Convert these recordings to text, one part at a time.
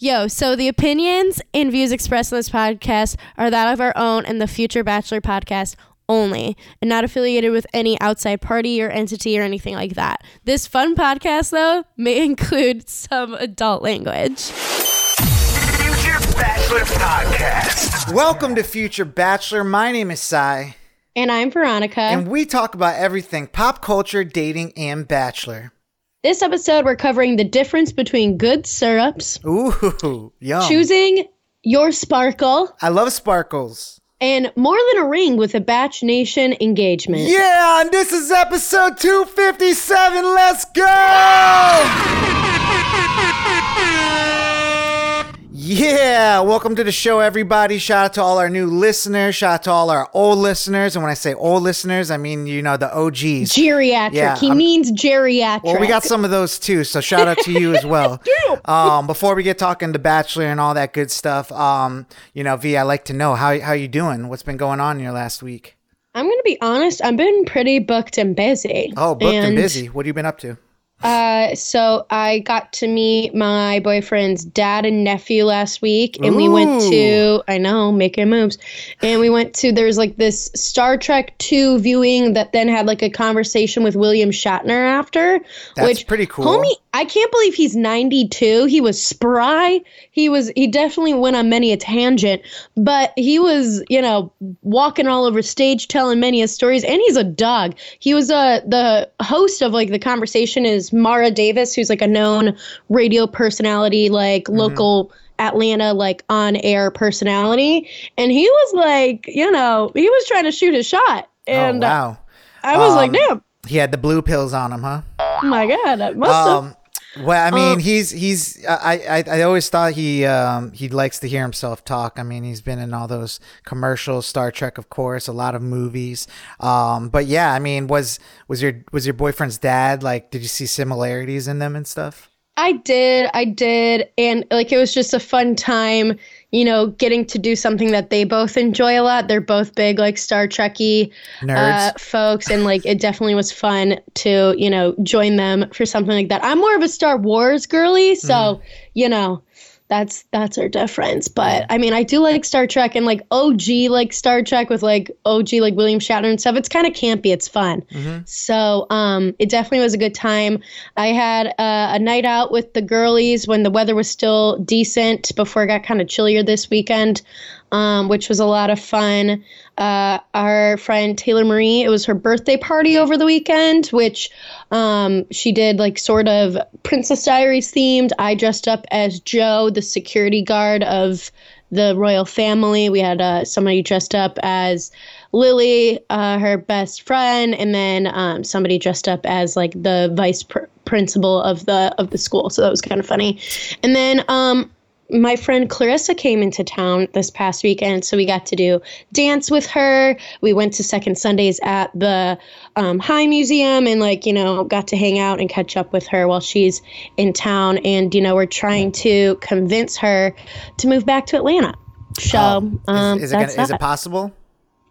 Yo, so the opinions and views expressed in this podcast are that of our own and the Future Bachelor podcast only, and not affiliated with any outside party or entity or anything like that. This fun podcast, though, may include some adult language. Future Bachelor Podcast. Welcome to Future Bachelor. My name is Si, And I'm Veronica. and we talk about everything pop culture, dating, and Bachelor. This episode, we're covering the difference between good syrups, Ooh, yum. choosing your sparkle, I love sparkles. and more than a ring with a Bach Nation engagement. Yeah, and this is episode 257. Let's go! Yeah, welcome to the show, everybody. Shout out to all our new listeners. Shout out to all our old listeners. And when I say old listeners, I mean, you know, the OGs. Geriatric. Yeah, he I'm- means geriatric. Well, we got some of those too, so shout out to you as well. um, before we get talking to Bachelor and all that good stuff, um, you know, V, I like to know how how you doing? What's been going on in your last week? I'm going to be honest, I've been pretty booked and busy. Oh, booked and, busy. What have you been up to? Uh, so I got to meet my boyfriend's dad and nephew last week, and we went to I know making moves, and we went to there's like this Star Trek two viewing that then had like a conversation with William Shatner after, That's which pretty cool. Homie, I can't believe he's 92. He was spry. He was he definitely went on many a tangent, but he was you know walking all over stage telling many a stories, and he's a dog. He was uh the host of like the conversation is Mara Davis, who's like a known radio personality, like Mm-hmm. local. Atlanta like on air personality and he was like you know he was trying to shoot his shot and oh wow, I was like Um, damn he had the blue pills on him, huh? oh my god must have Um, well, I mean, Um, he's he's I, I I always thought he um he likes to hear himself talk. I mean, he's been in all those commercials, Star Trek, of course, a lot of movies. Um, but yeah, I mean, was was your was your boyfriend's dad like? Did you see similarities in them and stuff? I did, I did, and like it was just a fun time, you know, getting to do something that they both enjoy a lot. They're both big like Star Trekky Nerds. uh, folks, and like it definitely was fun to you know join them for something like that. I'm more of a Star Wars girly, so Mm-hmm. you know. That's that's our difference, but I mean, I do like Star Trek and like OG like Star Trek with like OG like William Shatner and stuff. It's kind of campy. It's fun. So um, it definitely was a good time. I had uh, a night out with the girlies when the weather was still decent before it got kind of chillier this weekend, um, which was a lot of fun. Uh, our friend Taylor Marie, it was her birthday party over the weekend, which um, she did like sort of Princess Diaries themed. I dressed up as Joe, the security guard of the royal family. We had uh, somebody dressed up as Lily, uh, her best friend, and then um, somebody dressed up as like the vice pr- principal of the of the school. So that was kind of funny. And then um, my friend Clarissa came into town this past weekend, so we got to do dance with her. We went to Second Sundays at the um, High Museum and, like, you know, got to hang out and catch up with her while she's in town. And, you know, we're trying to convince her to move back to Atlanta. So, um, Oh, is, is it gonna, is it possible?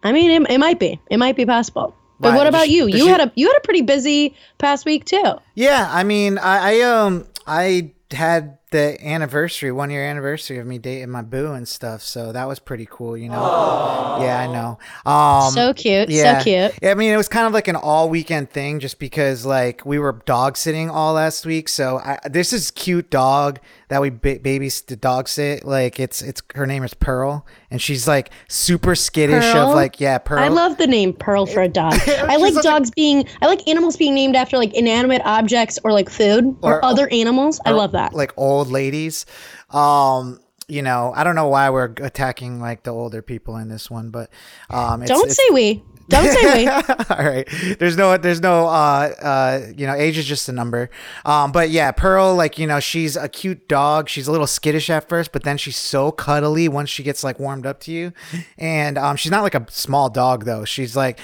I mean, it, it might be. It might be possible. But Why? what about you? You she- had a you had a pretty busy past week too. Yeah, I mean, I, I um I had the anniversary, one year anniversary of me dating my boo and stuff, so that was pretty cool, you know. Yeah, I know. Um, so cute, yeah. so cute. I mean, it was kind of like an all weekend thing just because like we were dog sitting all last week. So I, this is cute dog that we ba- babies the dog sit. Like it's, it's, her name is Pearl and she's like super skittish Pearl? of like, yeah, Pearl. I love the name Pearl for a dog. I like such a- dogs being I like animals being named after like inanimate objects or like food or, Or- other animals. I love that. like old ladies. Um, you know, I don't know why we're attacking like the older people in this one, but um, it's, Don't it's- say we. Don't say we. All right. There's no, there's no, uh, uh, you know, age is just a number. Um, but yeah, Pearl, like, you know, she's a cute dog. She's a little skittish at first, but then she's so cuddly once she gets like warmed up to you. And, um, she's not like a small dog though. She's like,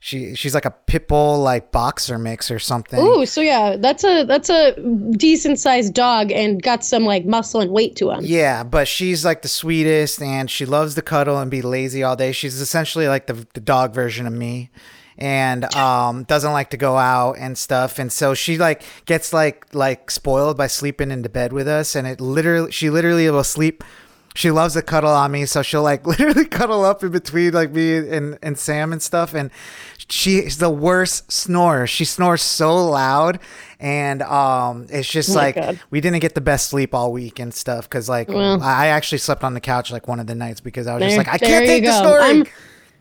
she, she's like a pit bull, like boxer mix or something. Ooh, so yeah, that's a that's a decent sized dog and got some like muscle and weight to him. Yeah, but she's like the sweetest and she loves to cuddle and be lazy all day. She's essentially like the, the dog version of me. and um, doesn't like to go out and stuff. And so she like gets like like spoiled by sleeping into bed with us, and it literally she literally will sleep. She loves to cuddle on me, so she'll like literally cuddle up in between like me and, and Sam and stuff. And she's the worst snorer. She snores so loud, and um, it's just Oh like God. we didn't get the best sleep all week and stuff because like Well. I actually slept on the couch like one of the nights because I was just like I can't take the go. snoring. I'm-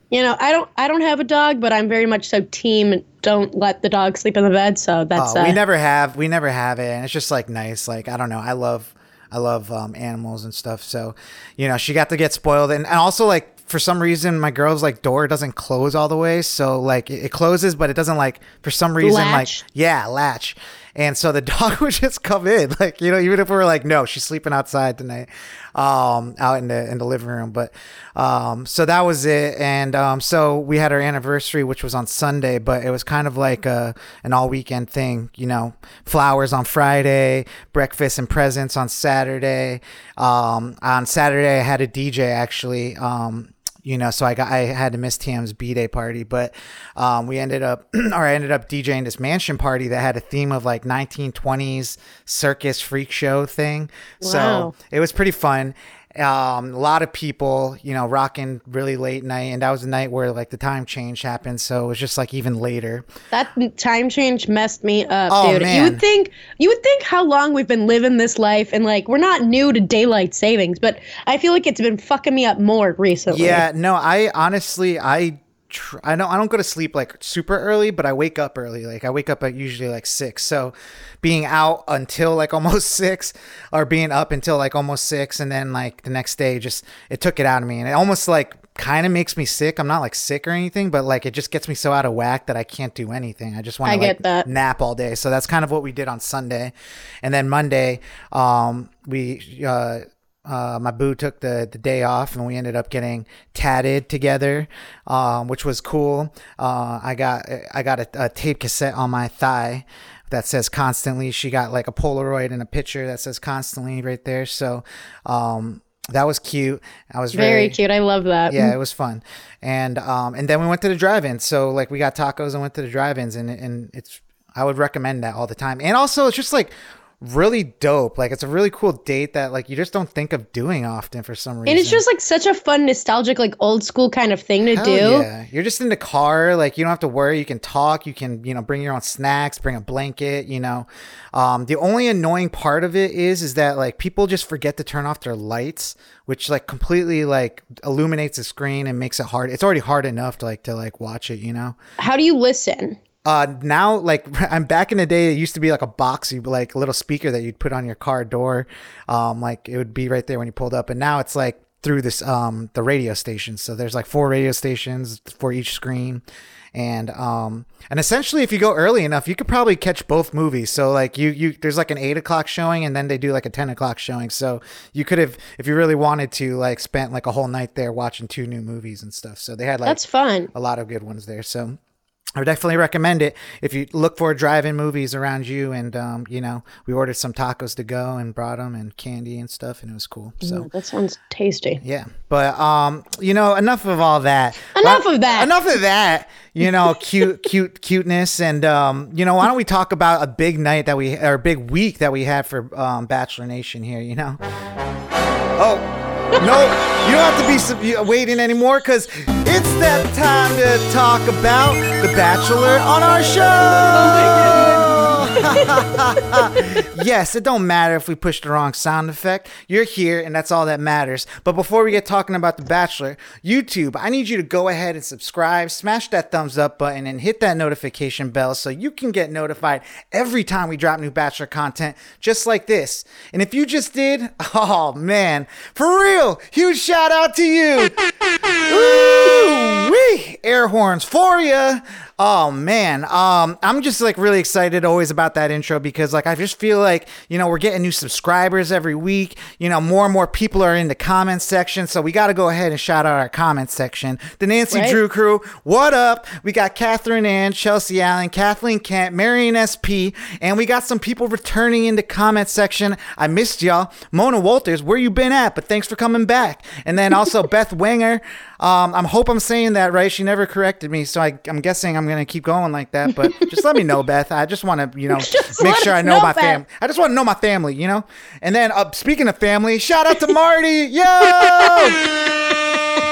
You know, I don't I don't have a dog, but I'm very much so team don't let the dog sleep in the bed. So that's Oh, uh, we never have we never have it and it's just like nice like i don't know i love i love um, animals and stuff so you know she got to get spoiled and, and also like for some reason my girl's like door doesn't close all the way so like it, it closes but it doesn't like for some reason Latch? like yeah latch and so the dog would just come in like you know even if we were like no she's sleeping outside tonight um out in the in the living room but um so that was it. And um so we had our anniversary which was on sunday but it was kind of like a an all weekend thing you know flowers on friday breakfast and presents on saturday. Um on saturday i had a dj actually um you know, so I got I had to miss Tam's B day party, but um, we ended up or I ended up DJing this mansion party that had a theme of like 1920s circus freak show thing. So it was pretty fun. Um, a lot of people, you know, rocking really late night, and that was the night where like the time change happened. So it was just like even later. that time change messed me up, Oh, dude. You would think you would think how long we've been living this life and like we're not new to daylight savings, but I feel like it's been fucking me up more recently. Yeah, no, I honestly I tr- I don't I don't go to sleep like super early, but I wake up early. Like I wake up at usually like six. So being out until like almost six, or being up until like almost six, and then like the next day, just it took it out of me, and it almost like kind of makes me sick. I'm not like sick or anything, but like it just gets me so out of whack that I can't do anything. I just want to like that. nap all day. So that's kind of what we did on Sunday, and then Monday, um, we uh uh, my boo took the, the day off and we ended up getting tatted together, um, which was cool. Uh, I got I got a, a tape cassette on my thigh that says constantly. She got like a Polaroid and a picture that says constantly right there. So um, that was cute. I was Very very, cute. I love that. yeah, it was fun. And um, and then we went to the drive-in. So like we got tacos and went to the drive-ins, and and it's I would recommend that all the time. And also, it's just like really dope. Like it's a really cool date that like you just don't think of doing often for some reason. And it's just like such a fun, nostalgic, like old school kind of thing to Hell do. Yeah, you're just in the car. Like you don't have to worry. You can talk. You can you know bring your own snacks. Bring a blanket. You know, um, the only annoying part of it is is that like people just forget to turn off their lights, which like completely like illuminates the screen and makes it hard. It's already hard enough to like to like watch it. You know. How do you listen? Uh, now like I'm back in the day. It used to be like a box, you like a little speaker that you'd put on your car door. Um, like it would be right there when you pulled up, and now it's like through this um the radio stations. So there's like four radio stations for each screen, and um and essentially if you go early enough, you could probably catch both movies. So like you you there's like an eight o'clock showing, and then they do like a ten o'clock showing. So you could have if you really wanted to like spent like a whole night there watching two new movies and stuff. So they had like That's fun. a lot of good ones there. So I would definitely recommend it if you look for drive-in movies around you. And um, you know, we ordered some tacos to go and brought them and candy and stuff, and it was cool. So That sounds tasty. yeah, but um, you know, enough of all that. Enough Why- of that. Enough of that. You know, cute, cute, cuteness, and um, you know, why don't we talk about a big night that we or a big week that we had for um, Bachelor Nation here? You know. Oh. No, you don't have to be sub- uh, waiting anymore because it's that time to talk about The Bachelor on our show. Oh yes, it don't matter if we push the wrong sound effect. You're here, and that's all that matters. But before we get talking about The Bachelor, YouTube, I need you to go ahead and subscribe, smash that thumbs up button, and hit that notification bell so you can get notified every time we drop new Bachelor content, just like this. And if you just did, oh man, for real, huge shout out to you. Ooh, wee, air horns for you. Oh man, um, I'm just like really excited always about that intro because like I just feel like you know we're getting new subscribers every week. You know, more and more people are in the comments section, so we got to go ahead and shout out our comments section. The Nancy Right. Drew crew, what up? We got Catherine Ann, Chelsea Allen, Kathleen Kent, Marion SP, and we got some people returning in the comments section. I missed y'all. Mona Walters, where you been at? But thanks for coming back. And then also Beth Wenger. Um, I hope I'm saying that right. She never corrected me, so I, I'm guessing I'm I'm gonna keep going like that. But just let me know, Beth. I just want to, you know, Just make sure I know, know, my family. I just want to know my family, you know. And then, uh, speaking of family, shout out to Marty. Yo.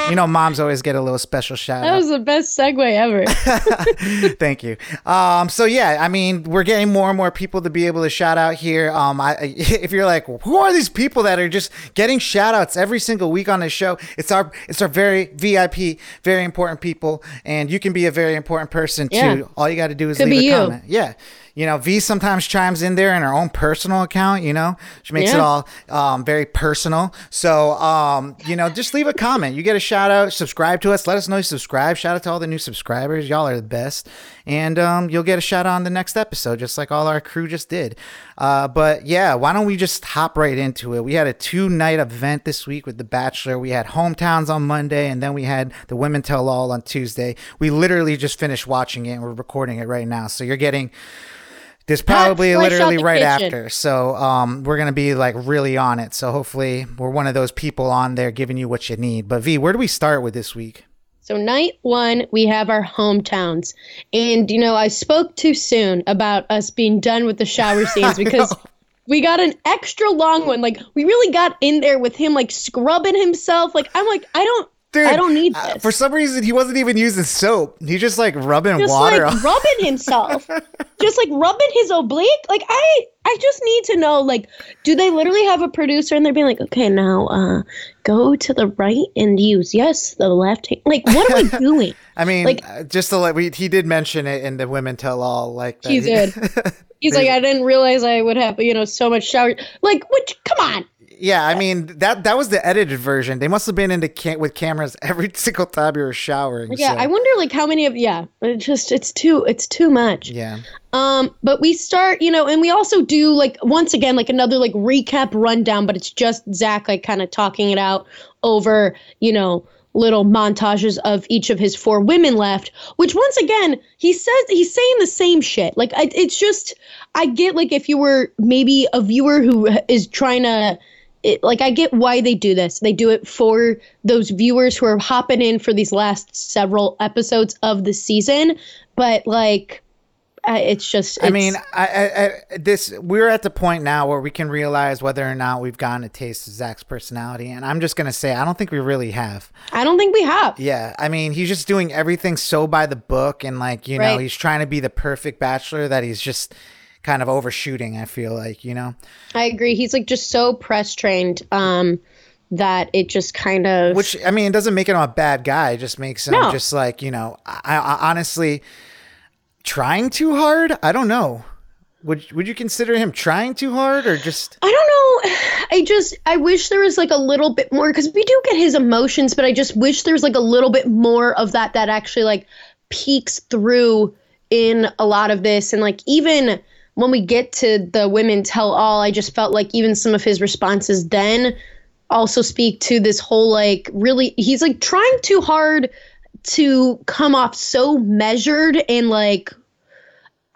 You know, moms always get a little special shout out. That out. was the best segue ever. Thank you. Um, so yeah, I mean, we're getting more and more people to be able to shout out here. Um, I, if you're like, who are these people that are just getting shout outs every single week on this show? It's our, it's our very VIP, very important people, and you can be a very important person too. All you got to do is Could leave a you. comment. Yeah. You know, V sometimes chimes in there in her own personal account, you know, she makes it all um, very personal. So, um, you know, just leave a comment. You get a shout out, subscribe to us, let us know you subscribe. Shout out to all the new subscribers. Y'all are the best. And um, you'll get a shout out on the next episode, just like all our crew just did. Uh, but yeah, why don't we just hop right into it? We had a two night event this week with The Bachelor. We had Hometowns on Monday, and then we had The Women Tell All on Tuesday. We literally just finished watching it and we're recording it right now. So you're getting. There's probably literally right kitchen. after. So um, we're gonna be like really on it. So hopefully we're one of those people on there giving you what you need. But V, where do we start with this week? So night one, we have our hometowns, and you know I spoke too soon about us being done with the shower scenes because we got an extra long one. Like we really got in there with him, like scrubbing himself. Like I'm like I don't, Dude, I don't need uh, this. for some reason, he wasn't even using soap. He just like rubbing just water. like rubbing himself, just like rubbing his oblique. Like I, I just need to know. Like, do they literally have a producer and they're being like, okay, now uh, go to the right and use yes the left hand. Like, what are we doing? I mean, like- uh, just to let we he did mention it in the Women Tell All. Like that He did. He's like, I didn't realize I would have, you know, so much shower. Like, which, come on. Yeah, I mean that that was the edited version. They must have been into ca- with cameras every single time you were showering. Yeah, so- I wonder, like, how many of, yeah, but it just, it's too, it's too much. yeah. Um, but we start, you know, and we also do, like, once again, like another, like, recap rundown, but it's just Zach, like, kind of talking it out over, you know, little montages of each of his four women left, which once again, he says he's saying the same shit. Like, I, it's just, I get, like, if you were maybe a viewer who is trying to, it, like I get why they do this. They do it for those viewers who are hopping in for these last several episodes of the season, but like uh, it's just I mean, I, I, I, this we're at the point now where we can realize whether or not we've gotten a taste of Zach's personality, and I'm just gonna say I don't think we really have. I don't think we have. Yeah, I mean, he's just doing everything so by the book, and like you know, he's trying to be the perfect bachelor that he's just kind of overshooting. I feel like you know, I agree. He's like just so press trained um that it just kind of which I mean, it doesn't make him a bad guy. It just makes him No. just like you know, I, I honestly trying too hard. I don't know. Would would you consider him trying too hard or just? I don't know. I just I wish there was like a little bit more because we do get his emotions, but I just wish there was like a little bit more of that that actually like peeks through in a lot of this and like even when we get to the women tell all, I just felt like even some of his responses then also speak to this whole like really he's like trying too hard to come off so measured and like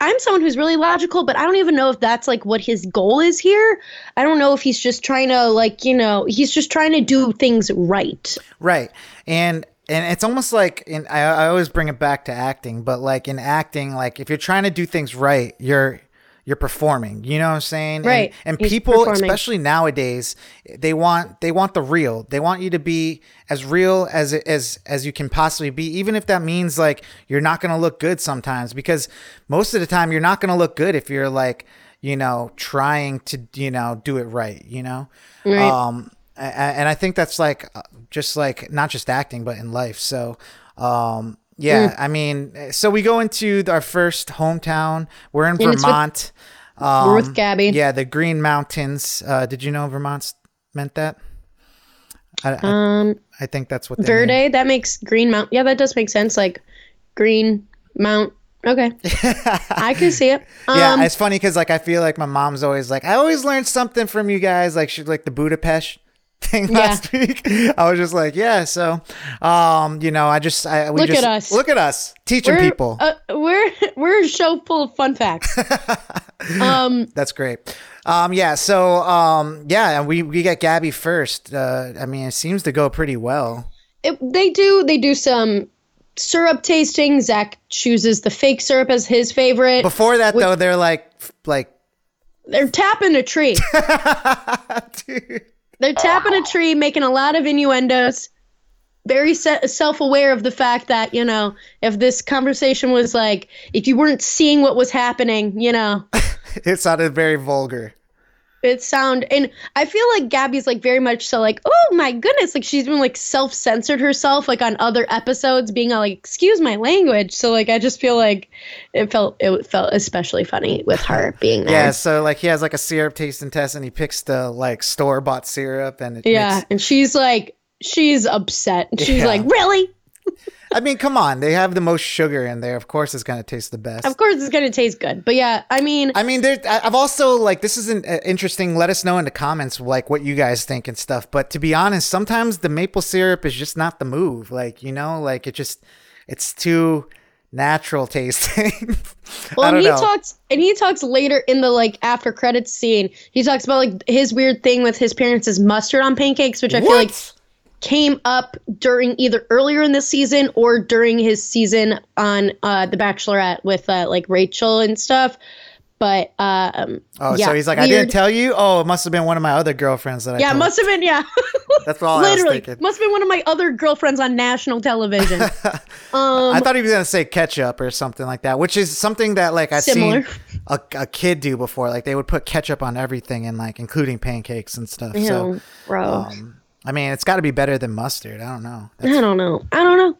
I'm someone who's really logical, but I don't even know if that's like what his goal is here. I don't know if he's just trying to like, you know, he's just trying to do things right. Right. And and it's almost like in I, I always bring it back to acting, but like in acting, like if you're trying to do things right, you're you're performing. You know what I'm saying? And- Right. And, He's people, especially nowadays, they want they want the real. They want you to be as real as as as you can possibly be, even if that means like you're not gonna look good sometimes. Because most of the time, you're not gonna look good if you're like you know trying to you know do it right. You know. Right. Um, and I think that's like uh, just like not just acting, but in life. So, um, yeah, I mean, so we go into our first hometown. We're in with- Vermont. Um, We're with Gabi. Yeah, the Green Mountains. Uh, did you know Vermont's meant that? I, I, Um I think that's what they mean. Verde, that makes Green Mount. Yeah, that does make sense. Like Green Mount. Okay. I can see it. Um, Yeah, it's funny because like I feel like my mom's always like, I always learned something from you guys. Like she like the Budapest thing last week. I was just like, yeah. So, um, you know, I just I we Look just at us. look at us teaching we're, people. Uh, we're we're a show full of fun facts. um That's great. Um, yeah. So, um, yeah, and we we get Gabi first. Uh, I mean, it seems to go pretty well. it, they do they do some syrup tasting. Zach chooses the fake syrup as his favorite. Before that though, they're like like They're tapping a tree. dude. They're tapping a tree, making a lot of innuendos. Very se- self-aware of the fact that you know, if this conversation was like, if you weren't seeing what was happening, you know, It sounded very vulgar. It sound and i feel like gabi's like very much so like oh my goodness like she's been like self-censored herself like on other episodes being all like excuse my language. So like i just feel like it felt it felt especially funny with her being there. Yeah, so like he has like a syrup tasting test and he picks the like store bought syrup and it yeah makes- and she's like she's upset. And she's Yeah. like really I mean, come on, they have the most sugar in there. Of course, it's gonna taste the best. of course it's gonna taste good but yeah i mean I mean, there. I've also like this is an uh, interesting. Let us know in the comments like what you guys think and stuff. But to be honest, sometimes the maple syrup is just not the move. Like you know, like it just it's too natural tasting. Well, and he know. talks, and he talks later in the like after credits scene. He talks about like his weird thing with his parents is mustard on pancakes, which I feel like? Came up during either earlier in this season or during his season on uh, The Bachelorette with uh, like Rachel and stuff. But um, Oh, yeah, so he's like, I didn't tell you. Oh, it must have been one of my other girlfriends that I. Yeah, told. must have been. Yeah, That's all I was literally thinking. must have been one of my other girlfriends on national television. I thought he was gonna say ketchup or something like that, which is something that like I've Similar. seen a, a kid do before. Like they would put ketchup on everything and like including pancakes and stuff. Ew, So gross. um, I mean, it's got to be better than mustard. I don't know. I don't know. I don't know.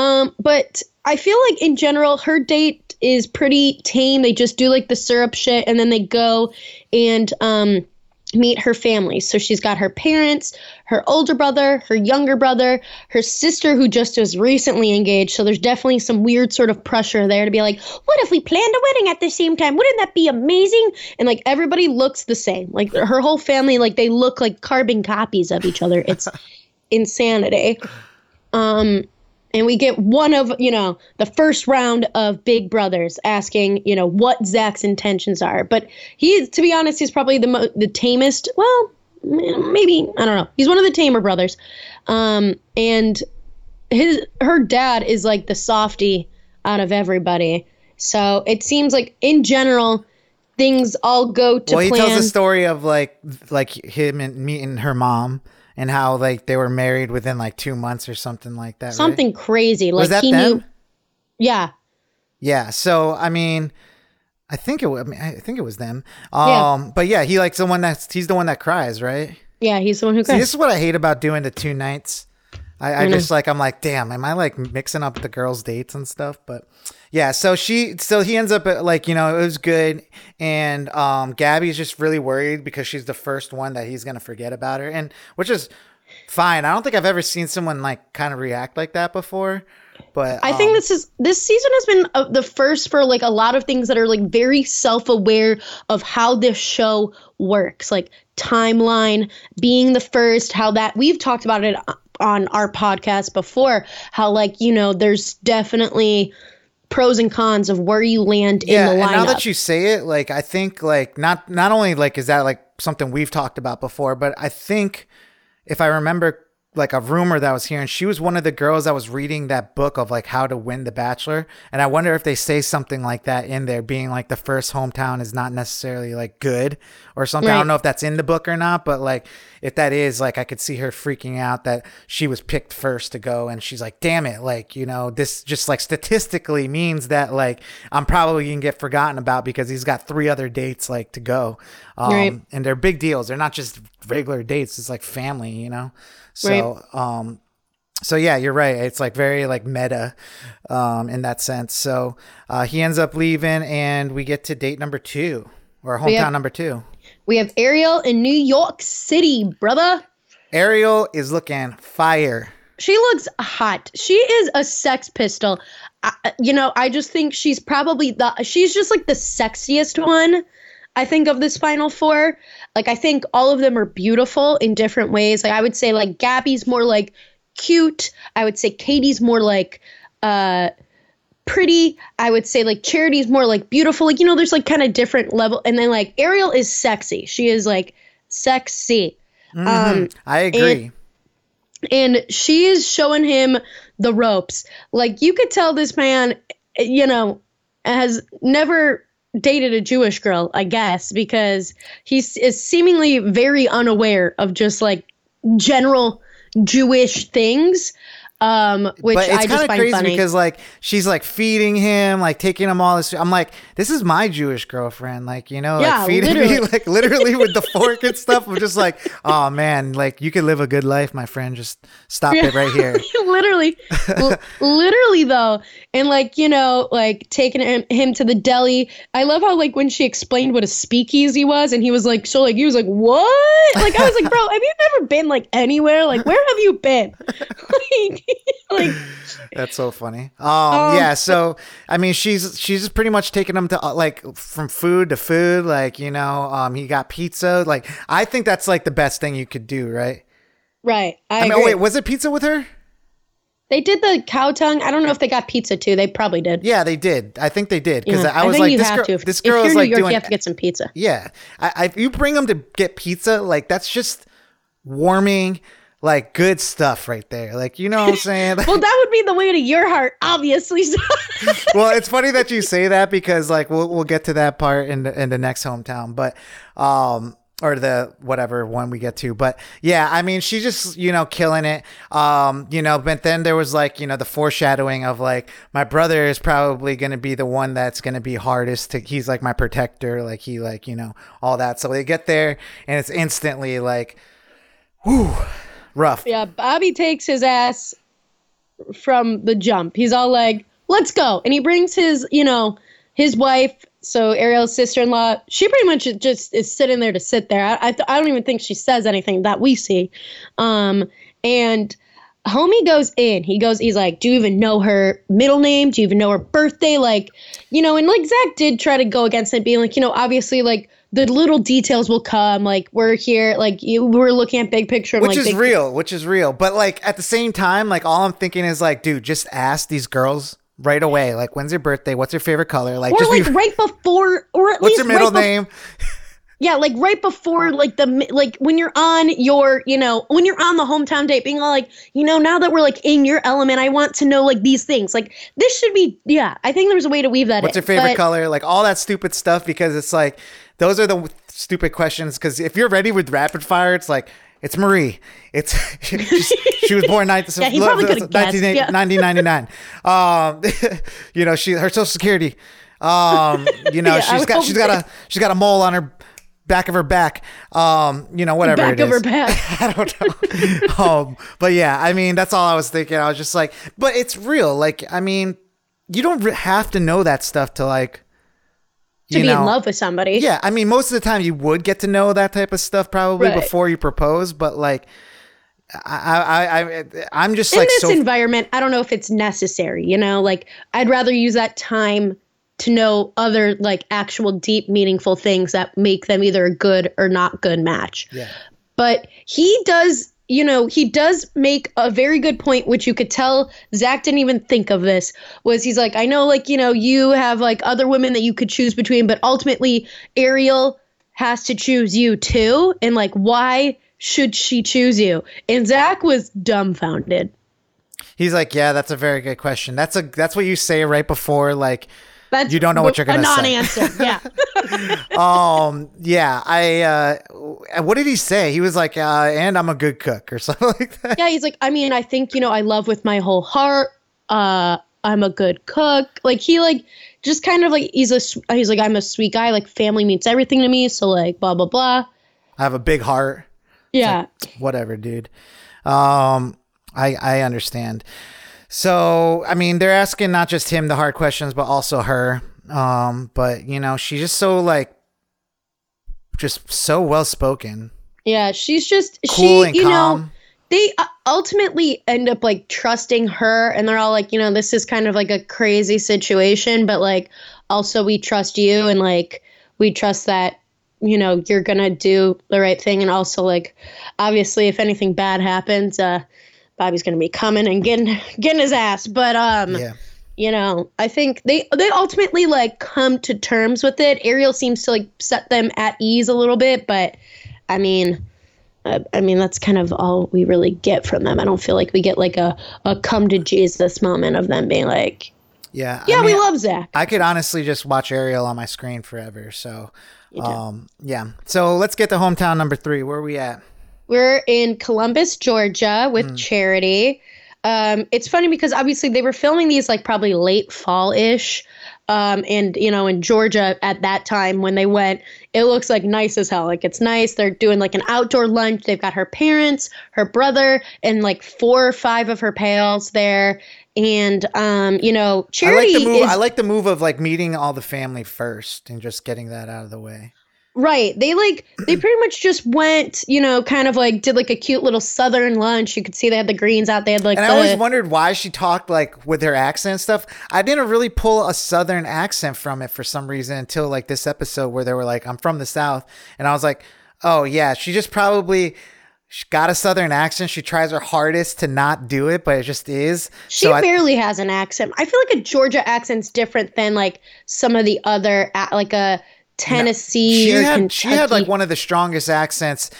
Um, but I feel like in general, her date is pretty tame. They just do like the syrup shit, and then they go and um, meet her family. So she's got her parents, her older brother, her younger brother, her sister, who just was recently engaged. So there's definitely some weird sort of pressure there to be like, what if we planned a wedding at the same time? Wouldn't that be amazing? And like everybody looks the same. Like her whole family, like they look like carbon copies of each other. It's insanity. Um, and we get one of you know the first round of Big Brothers asking you know what Zach's intentions are, but he, to be honest, he's probably the mo- the tamest. Well, maybe I don't know. He's one of the tamer brothers, um, and his her dad is like the softy out of everybody. So it seems like in general things all go to well, he plan. tells the story of like like him and meeting her mom and how like they were married within like two months or something like that. right? Something crazy. Like was that he them? knew. Yeah. Yeah. So I mean, I think it. I mean, I think it was them. Yeah. Um. But yeah, he likes the one that's he's the one that cries, right? Yeah, he's the one who See, cries. this is what I hate about doing the two nights. I, I just like I'm like, damn, am I like mixing up the girls' dates and stuff? But yeah, so she, so he ends up at, like, you know, it was good, and um, Gabi's just really worried because she's the first one that he's gonna forget about her, and which is fine. I don't think I've ever seen someone like kind of react like that before. But I um, think this is this season has been uh, the first for like a lot of things that are like very self-aware of how this show works, like timeline being the first, how that we've talked about it on our podcast before, how like you know there's definitely pros and cons of where you land yeah, in the and lineup. now that you say it, like I think like not not only like is that like something we've talked about before, but I think if I remember like a rumor that I was hearing, she was one of the girls that was reading that book of like how to win the bachelor. And I wonder if they say something like that in there, being like the first hometown is not necessarily like good or something. I don't know if that's in the book or not, but like if that is, like I could see her freaking out that she was picked first to go and she's like, damn it, like, you know, this just like statistically means that like I'm probably gonna get forgotten about because he's got three other dates like to go. Um, Right. and they're big deals. They're not just regular dates. It's like family, you know? So, um, so yeah, you're right. It's like very like meta, um, in that sense. So, uh, he ends up leaving and we get to date number two or hometown have- number two. we have Ariel in New York City, brother. Ariel is looking fire. She looks hot. She is a sex pistol. I, you know, I just think she's probably the she's just like the sexiest one. I think of this final four. Like I think all of them are beautiful in different ways. Like I would say like Gabi's more like cute. I would say Kaity's more like uh pretty. I would say like Charity's more like beautiful. Like you know there's like kind of different level and then like Ariel is sexy. She is like sexy. Um I agree. and she is showing him the ropes. Like you could tell this man, you know, has never dated a Jewish girl, I guess, because he is seemingly very unaware of just like general Jewish things. Um, which but it's I just kind of find crazy funny. because like she's like feeding him, like taking him all this. I'm like, this is my Jewish girlfriend, like you know, Yeah, like feeding me, literally. like literally with the fork and stuff. I'm just like, oh man, like you could live a good life, my friend. Just stop it right here. literally, l- literally though, and like you know, like taking him, him to the deli. I love how like when she explained what a speakeasy was, and he was like, so like he was like, what? Like I was like, bro, have you never been like anywhere? Like where have you been? like, like That's so funny. Um, yeah. So I mean, she's she's just pretty much taking him to uh, like from food to food. Like you know, um, he got pizza. Like I think that's like the best thing you could do, right? right. I, I mean, oh wait, was it pizza with her? they did the cow tongue. I don't know if they got pizza too. They probably did. Yeah, they did. I think they did because Yeah, I was think like, this girl, to. If, this girl you're is in New like York, doing. you have to get some pizza. yeah, I, I, if you bring them to get pizza, like that's just warming, like good stuff right there. Like you know what I'm saying? Well, that would be the way to your heart, obviously. well, it's funny that you say that because like we'll we'll get to that part in the in the next hometown, but um or the whatever one we get to. But yeah, I mean she's just, you know, killing it. Um, you know, but then there was like, you know, the foreshadowing of like my brother is probably gonna be the one that's gonna be hardest to he's like my protector, like he like, you know, all that. So they get there and it's instantly like whew, rough. Yeah, Bobby takes his ass from the jump. He's all like, "Let's go," and he brings his, you know, his wife. So Ariel's sister-in-law, she pretty much just is sitting there to sit there. I, I, I don't even think she says anything that we see. Um, and homie goes in. He goes. He's like, "Do you even know her middle name? Do you even know her birthday?" Like, you know, and like Zach did try to go against it, being like, you know, obviously, like the little details will come. Like we're here. Like you, we're looking at big picture. and, which like, is real which is real but like at the same time like all i'm thinking is like dude just ask these girls right away like when's your birthday what's your favorite color like or just like be, right before or at what's least your middle right name yeah like right before like the like when you're on your you know when you're on the hometown date being all like you know now that we're like in your element i want to know like these things like this should be yeah i think there's a way to weave that in. what's in your favorite but- color like all that stupid stuff because it's like those are the stupid questions because if you're ready with rapid fire it's like it's Marie. It's she was born 19, Yeah, he probably could've guessed, yeah. 1999. Um, you know, she her social security. Um, you know, Yeah, she's got she's got a she's got a mole on her back of her back. Um, you know, whatever back it of is. her back I don't know. um, but yeah, I mean, that's all I was thinking. I was just like, but it's real. Like, I mean, you don't have to know that stuff to like. to be know, in love with somebody Yeah, I mean, most of the time you would get to know that type of stuff probably Right. before you propose, but like, I, I, I, I'm just in like this so. environment i don't know if it's necessary you know like i'd rather use that time to know other like actual deep meaningful things that make them either a good or not good match yeah. but he does you know he does make a very good point which you could tell zach didn't even think of this was he's like i know like you know you have like other women that you could choose between but ultimately ariel has to choose you too and like why should she choose you and zach was dumbfounded He's like, yeah, that's a very good question. That's a that's what you say right before like. That's You don't know what you're gonna a say. non-answer yeah Um. Yeah. I. uh What did he say? He was like, uh, and I'm a good cook or something like that. yeah he's like i mean i think you know i love with my whole heart uh i'm a good cook like he like just kind of like he's a he's like i'm a sweet guy like family means everything to me so like blah blah blah I have a big heart. yeah whatever, dude. Um, I I understand. So I mean, they're asking not just him the hard questions, but also her. Um, but you know, she's just so like, just so well spoken, yeah she's just cool she you know they uh, ultimately end up like trusting her and they're all like you know this is kind of like a crazy situation but like also we trust you and like we trust that you know you're gonna do the right thing and also like obviously if anything bad happens uh bobby's gonna be coming and getting getting his ass but um yeah. you know i think they they ultimately like come to terms with it ariel seems to like set them at ease a little bit but i mean uh, I mean, that's kind of all we really get from them. I don't feel like we get like a, a come to Jesus moment of them being like, Yeah. yeah, I we love Zach. I could honestly just watch Ariel on my screen forever. So, um, yeah. So let's get to hometown number three. Where are we at? We're in Columbus, Georgia with Mm. Charity. Um, it's funny because obviously they were filming these like probably late fall ish. Um, and you know, in Georgia at that time when they went, it looks like nice as hell. Like it's nice. They're doing like an outdoor lunch. They've got her parents, her brother, and like four or five of her pals there. And um, you know, I like Charity the move. is I like the move of like meeting all the family first and just getting that out of the way. Right. They like they pretty much just went, you know, kind of like did like a cute little southern lunch. You could see they had the greens out. They had like And the I always wondered why she talked like with her accent and stuff. I didn't really pull a southern accent from it for some reason until like this episode where they were like, "I'm from the south," and I was like, "Oh yeah, she just probably." She got a southern accent. She tries her hardest to not do it, but it just is. she so I, barely has an accent. I feel like a Georgia accent's different than like some of the other like a Tennessee she or had she had like one of the strongest accents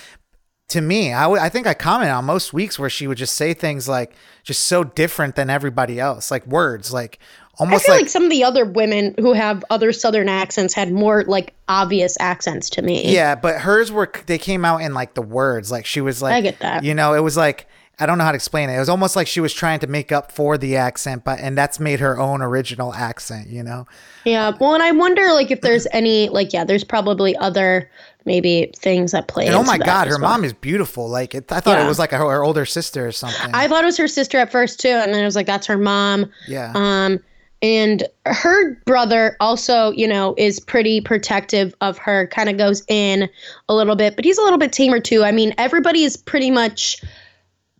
to me. I would- I think I commented on most weeks where she would just say things like just so different than everybody else, like words, like I almost feel like, like, some of the other women who have other southern accents had more like obvious accents to me. yeah, but hers were they came out in like the words, like she was like I get that. You know, it was like I don't know how to explain it. It was almost like she was trying to make up for the accent, but and that's made her own original accent. You know, Yeah. Well, and I wonder like if there's any like yeah, there's probably other maybe things that play. and oh my god, her well. mom is beautiful. Like it, I thought it was like her, her older sister or something. I thought it was her sister at first too, and then it was like that's her mom. yeah, Um, and her brother also, you know, is pretty protective of her. Kind of goes in a little bit, but he's a little bit tamer too. I mean, everybody is pretty much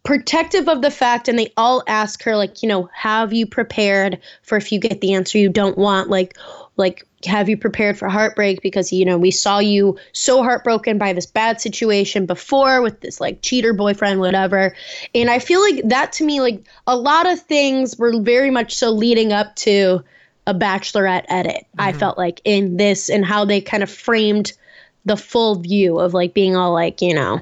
protective of the fact and they all ask her like you know have you prepared for if you get the answer you don't want? Like like have you prepared for heartbreak? Because you know we saw you so heartbroken by this bad situation before with this like cheater boyfriend whatever. And i feel like that to me like a lot of things were very much so leading up to a bachelorette edit i mm-hmm. felt like in this and how they kind of framed the full view of like being all like you know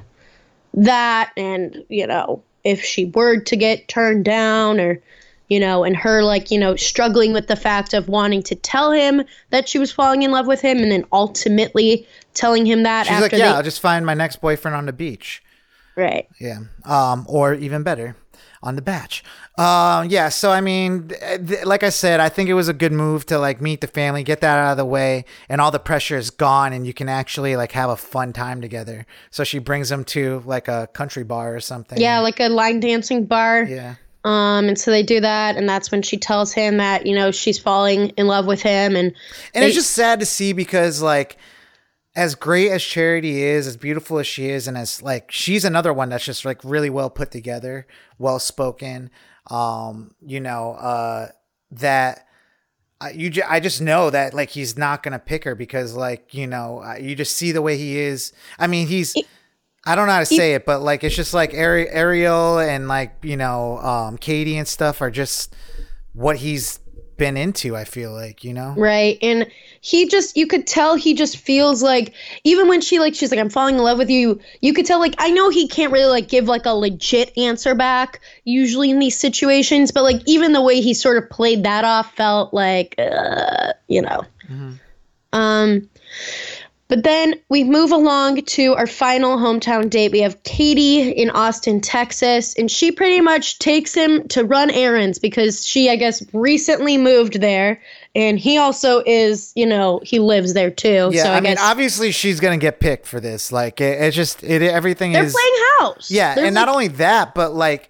that and you know if she were to get turned down or you know and her like you know struggling with the fact of wanting to tell him that she was falling in love with him and then ultimately telling him that she's after like, yeah, they I'll just find my next boyfriend on the beach. right Yeah. Um, or even better, on the batch. Um, yeah. So I mean, th- th- like I said, I think it was a good move to like meet the family, get that out of the way, and all the pressure is gone, and you can actually like have a fun time together. So she brings them to like a country bar or something. yeah like a line dancing bar Yeah. um and so they do that and that's when she tells him that you know she's falling in love with him and And they- it's just sad to see because like as great as Charity is, as beautiful as she is, and as like she's another one that's just like really well put together, well spoken. Um, you know, uh, that uh, you ju- I just know that like he's not gonna pick her because like you know uh, you just see the way he is. I mean, he's. I don't know how to say it, but like it's just like Ari- Ariel and like you know um, Kaity and stuff are just what he's been into. I feel like you know. Right. And he just you could tell he just feels like even when she like she's like I'm falling in love with you, you could tell like I know he can't really like give like a legit answer back usually in these situations, but like even the way he sort of played that off felt like uh, you know. Um but then we move along to our final hometown date. We have Kaity in Austin, Texas, and she pretty much takes him to run errands because she, I guess, recently moved there. And he also is, you know, he lives there too. Yeah, so I, I, mean, obviously she's gonna get picked for this. Like, it, it's just it. Everything they're is playing house. yeah, They're and not only that, but like,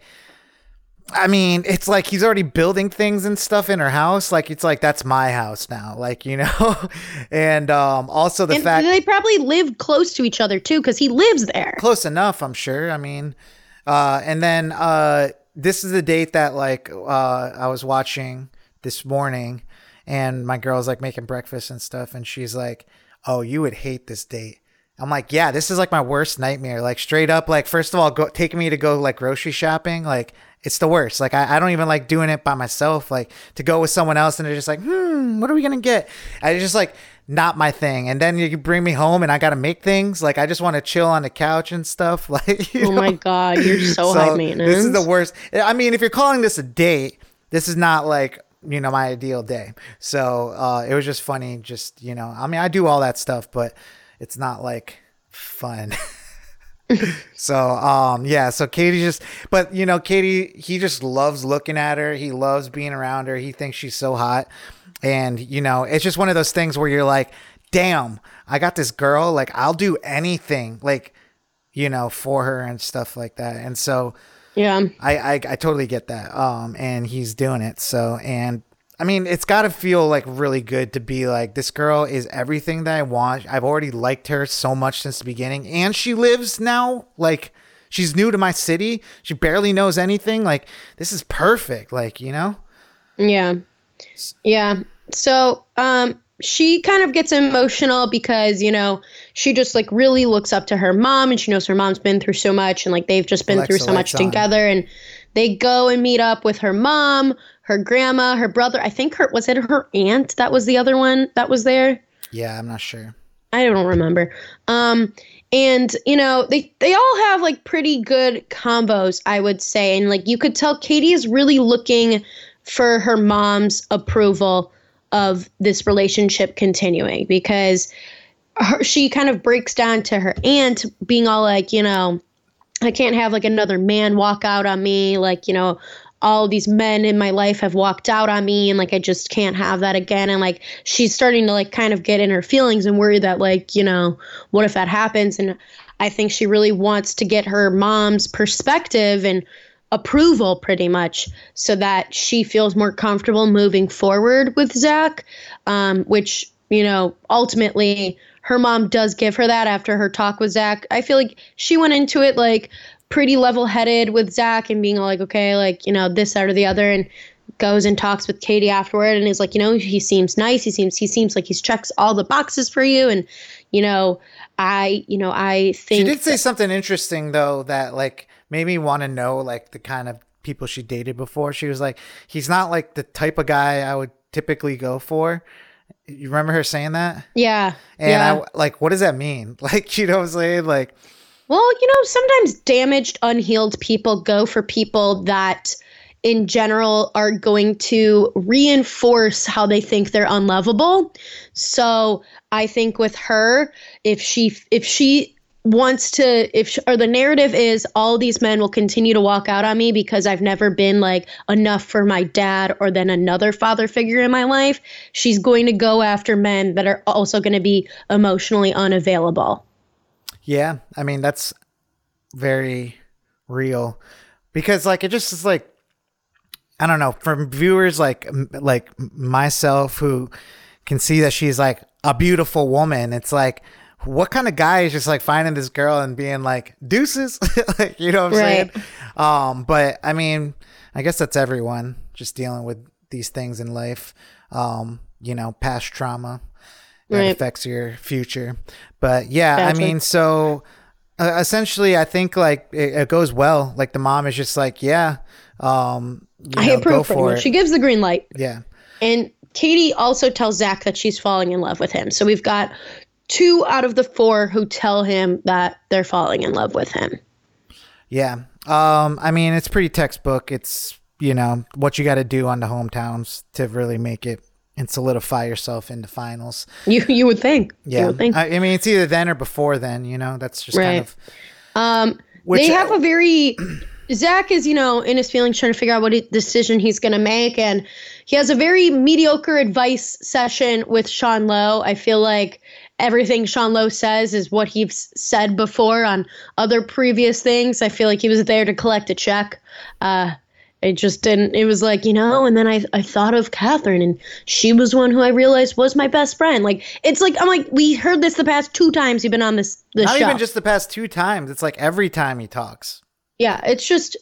I mean, it's like he's already building things and stuff in her house. Like, it's like that's my house now. Like, you know, and um, also the and fact they probably live close to each other too because he lives there. close enough, I'm sure. I mean, uh, and then uh, this is the date that like uh, I was watching this morning, and my girl's like making breakfast and stuff, and she's like, "Oh, you would hate this date." I'm like, "Yeah, this is like my worst nightmare." Like straight up, like first of all, go taking me to go like grocery shopping, like. It's the worst. Like I, I don't even like doing it by myself. Like to go with someone else and they're just like, hmm, what are we gonna get? I just like not my thing. And then you bring me home and I got to make things. Like I just want to chill on the couch and stuff. Like, Oh know? my god, you're so, high maintenance. This is the worst. I mean, if you're calling this a date, this is not like you know my ideal day. So uh, it was just funny. Just you know, I mean, I do all that stuff, but it's not like fun. so um yeah so kaity just but you know kaity he just loves looking at her he loves being around her he thinks she's so hot and you know it's just one of those things where you're like damn i got this girl like i'll do anything like you know for her and stuff like that and so yeah. I, I I totally get that. Um, and he's doing it. So, and I mean, it's got to feel like really good to be like this girl is everything that I want. I've already liked her so much since the beginning, and she lives now like she's new to my city. She barely knows anything. Like this is perfect. Like you know. Yeah. Yeah. So, um, she kind of gets emotional because, you know, she just like really looks up to her mom and she knows her mom's been through so much and like they've just been Alexa, through so much on. together and they go and meet up with her mom, her grandma, her brother. I think her was it her aunt that was the other one that was there? Yeah, I'm not sure. I don't remember. Um, and you know they they all have like pretty good combos, I would say, and like you could tell Kaity is really looking for her mom's approval of this relationship continuing because her, she kind of breaks down to her aunt, being all like, you know, I can't have like another man walk out on me, like you know all these men in my life have walked out on me and like I just can't have that again. And like she's starting to like kind of get in her feelings and worry that like you know what if that happens? And I think she really wants to get her mom's perspective and approval pretty much so that she feels more comfortable moving forward with Zach um, which you know ultimately her mom does give her that after her talk with Zach. I feel like she went into it like pretty level headed with Zach and being all like, okay, like, you know, this, that, or the other, and goes and talks with Kaity afterward and is like, you know, he seems nice. He seems he seems like he's checks all the boxes for you. And, you know, I, you know, I think. She did say something interesting though that like made me want to know like the kind of people she dated before. She was like, he's not like the type of guy I would typically go for. You remember her saying that? yeah. And yeah. I like, what does that mean? Like, you know what I'm saying? Like, Well, you know, sometimes damaged, unhealed people go for people that in general are going to reinforce how they think they're unlovable. So, I think with her, if she if she wants to if or the narrative is all these men will continue to walk out on me because I've never been like enough for my dad or then another father figure in my life, she's going to go after men that are also going to be emotionally unavailable. Yeah, I mean, that's very real because like, it just is like, I don't know, from viewers like, like myself who can see that she's like a beautiful woman. It's like, what kind of guy is just like finding this girl and being like deuces like you know what i'm Right. saying um but i mean i guess that's everyone just dealing with these things in life um you know past trauma that Right. affects your future but yeah i mean so uh, essentially i think like it, it goes well like the mom is just like yeah um I know, approve for it She gives the green light. yeah And Kaity also tells Zach that she's falling in love with him. So we've got two out of the four who tell him that they're falling in love with him. Yeah. Um, I mean, it's pretty textbook. It's, you know, what you got to do on the hometowns to really make it and solidify yourself into finals. You you would think. You Yeah. would think. I, I mean, it's either then or before then, you know, that's just kind Right. of. Um, Which- they have a very Zach is you know in his feelings trying to figure out what he, decision he's going to make, and he has a very mediocre advice session with Sean Lowe. I feel like everything Sean Lowe says is what he's said before on other previous things. I feel like he was there to collect a check. Uh, it just didn't. It was like you know, and then I I thought of Catherine, and she was one who I realized was my best friend. Like it's like I'm like we heard this the past two times you've been on this this Not show. even just the past two times. It's like every time he talks. yeah it's just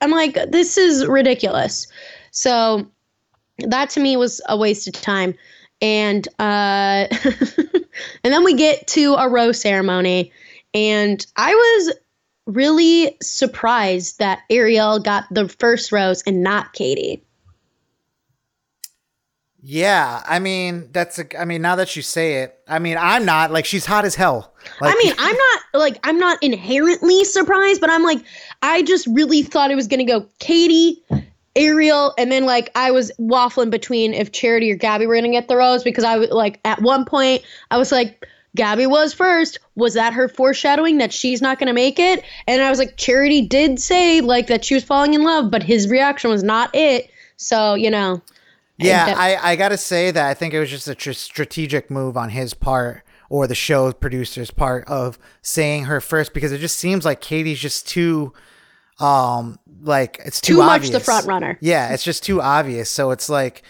i'm like this is ridiculous so that to me was a waste of time and uh and then we get to a rose ceremony and i was really surprised that ariel got the first rose and not kaity Yeah, I mean that's a. I mean now that you say it, I mean I'm not like she's hot as hell. Like, I mean, I'm not like I'm not inherently surprised, but I'm like I just really thought it was gonna go Kaity, Ariel, and then like I was waffling between if Charity or Gabi were gonna get the rose because I was like at one point I was like Gabi was first. Was that her foreshadowing that she's not gonna make it? And I was like Charity did say like that she was falling in love, but his reaction was not it. So you know. yeah, that- I I gotta say that I think it was just a tr- strategic move on his part or the show producer's part of saying her first because it just seems like Kaity's just too um like it's too, Too much the front runner. Yeah, it's just too obvious. So it's like,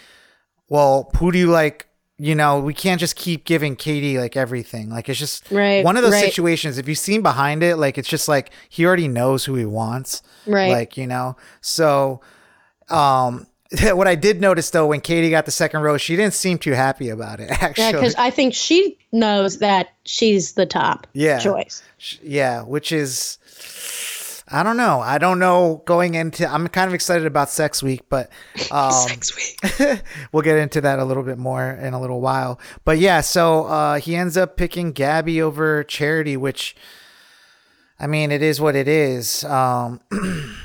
well, who do you like? You know, we can't just keep giving Kaity like everything. Like it's just Right, one of those right. situations. If you've seen behind it, like it's just like he already knows who he wants. Right. Like you know, so um. What I did notice though, when Kaity got the second rose, she didn't seem too happy about it. Actually, Yeah, because I think she knows that she's the top Yeah. choice. Yeah, which is I don't know. I don't know going into I'm kind of excited about sex week, but um Sex week. we'll get into that a little bit more in a little while. But yeah, so uh he ends up picking Gabi over Charity, which I mean, it is what it is. Um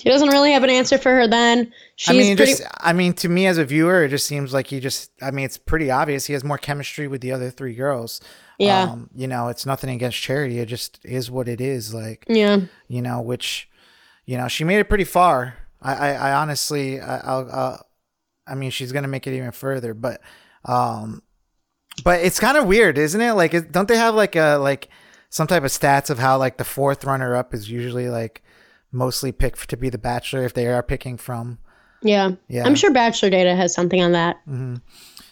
He doesn't really have an answer for her then. She's I mean, pretty just I mean, to me as a viewer, it just seems like he just. I mean, it's pretty obvious he has more chemistry with the other three girls. Yeah. Um, you know, it's nothing against Charity. It just is what it is. Like, Yeah. you know, which, you know, she made it pretty far. I, I, I honestly, I, I'll, uh, I mean, she's gonna make it even further, but, um, but it's kind of weird, isn't it? Like, it, don't they have like a like some type of stats of how like the fourth runner up is usually like mostly picked to be the Bachelor if they are picking from. Yeah. Yeah. I'm sure Bachelor Data has something on that.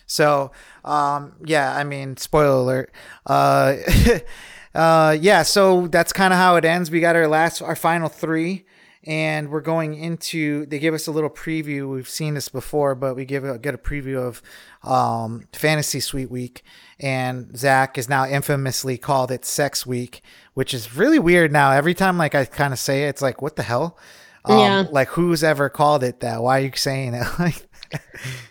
So, um, yeah, I mean, spoiler alert. Uh, uh, yeah, so that's kind of how it ends. We got our last, our final three, and we're going into. They give us a little preview. We've seen this before, but we give a, get a preview of um, Fantasy Suite Week, and Zach is now infamously called it Sex Week, which is really weird. Now, every time like I kind of say it, it's like, what the hell? Um, Yeah. Like, who's ever called it that? Why are you saying it? like,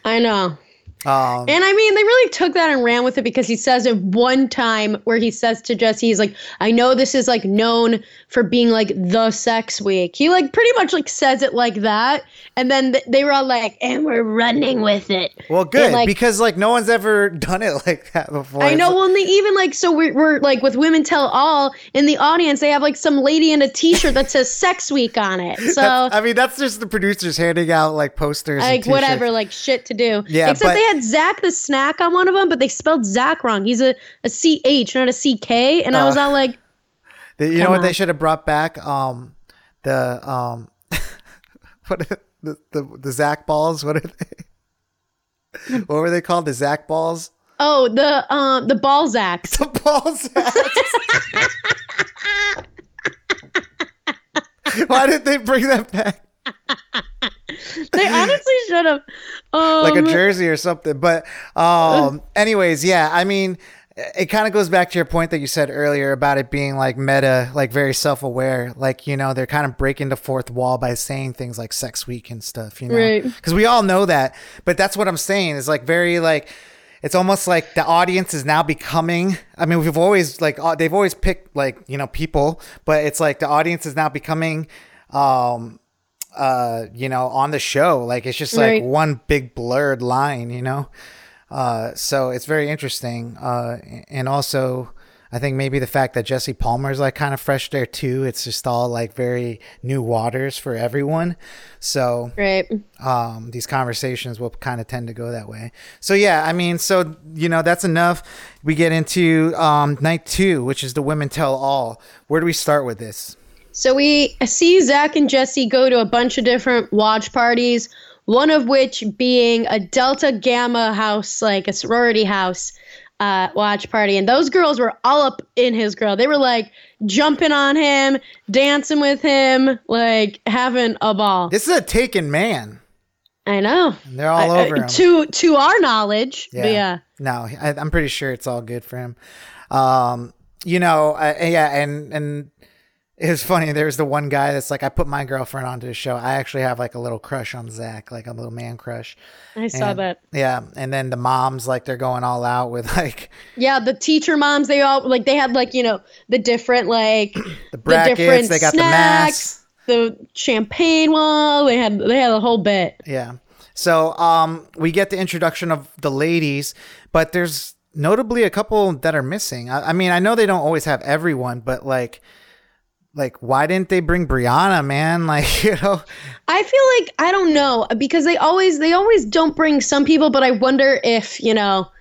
I know. Um, And I mean, they really took that and ran with it because he says it one time where he says to Jesse, he's like, I know this is like known for being like the sex week. He like pretty much like says it like that. And then th- they were all like, and we're running with it. Well, good like- because like no one's ever done it like that before. I know. Well, and they even like so we're, we're like with Women Tell All in the audience, they have like some lady in a T-shirt that says "Sex Week" on it. So I mean, that's just the producers handing out like posters, and like whatever, like shit to do. Yeah, Except but- they had Zach the snack on one of them, but they spelled Zach wrong. He's a a C H, not a C K. And I was Uh, all like, The- you know what they should have brought back? Um, the um, what the the the Zach balls? What are they? what were they called? The Zach balls? oh, the um the ball Zacks. The ball Zach. Why did they bring that back? they honestly should have. Um, like a jersey or something. But um, anyways, yeah, I mean, it kind of goes back to your point that you said earlier about it being like meta, like very self aware. Like you know, they're kind of breaking the fourth wall by saying things like "sex week" and stuff. You know, Right. because we all know that. But that's what I'm saying is like very like. It's almost like the audience is now becoming. I mean, we've always like they've always picked like you know people, but it's like the audience is now becoming um uh you know on the show like it's just like Right. one big blurred line you know uh so it's very interesting uh and also i think maybe the fact that jesse Palmer is like kind of fresh there too it's just all like very new waters for everyone so right. um, these conversations will kind of tend to go that way. So yeah, I mean, so you know, that's enough. We get into um, night two, which is the women tell all. Where do we start with this? So we see Zach and Jesse go to a bunch of different watch parties, one of which being a Delta Gamma house, like a sorority house uh, watch party. And those girls were all up in his grill. They were like jumping on him, dancing with him, like having a ball. This is a taken man. I know. And they're all I- over I- him. To to our knowledge, yeah. Yeah. No, I, I'm pretty sure it's all good for him. Um, you know, I, yeah, and and It was funny. There was the one guy that's like, I put my girlfriend onto the show. I actually have like a little crush on Zach, like a little man crush. I saw And- that. Yeah, and then the moms like they're going all out with like Yeah, the teacher moms, they all like they had like, you know, the different like the brackets. different they got the snacks, masks. the champagne wall. They had they had a whole bit. Yeah. So um, we get the introduction of the ladies, but there's notably a couple that are missing. I, I mean, I know they don't always have everyone, but like, like why didn't they bring Brianna, man? Like, you know, I feel like I don't know because they always they always don't bring some people, but I wonder if you know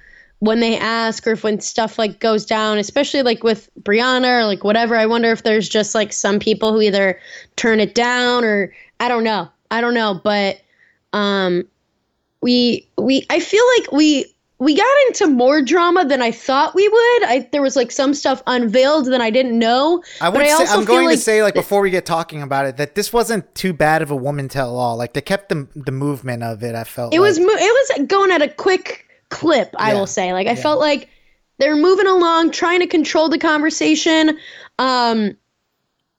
when they ask or if when stuff like goes down, especially like with Brianna or like whatever. I wonder if there's just like some people who either turn it down or I don't know. I don't know, but um, we we I feel like we we got into more drama than I thought we would. I there was like some stuff unveiled that I didn't know. I would I say, also I'm going like to say like before we get talking about it that this wasn't too bad of a woman tell all. Like they kept the the movement of it. I felt it like. was mo- it was going at a quick clip i Yeah. will say like i felt like they're moving along trying to control the conversation um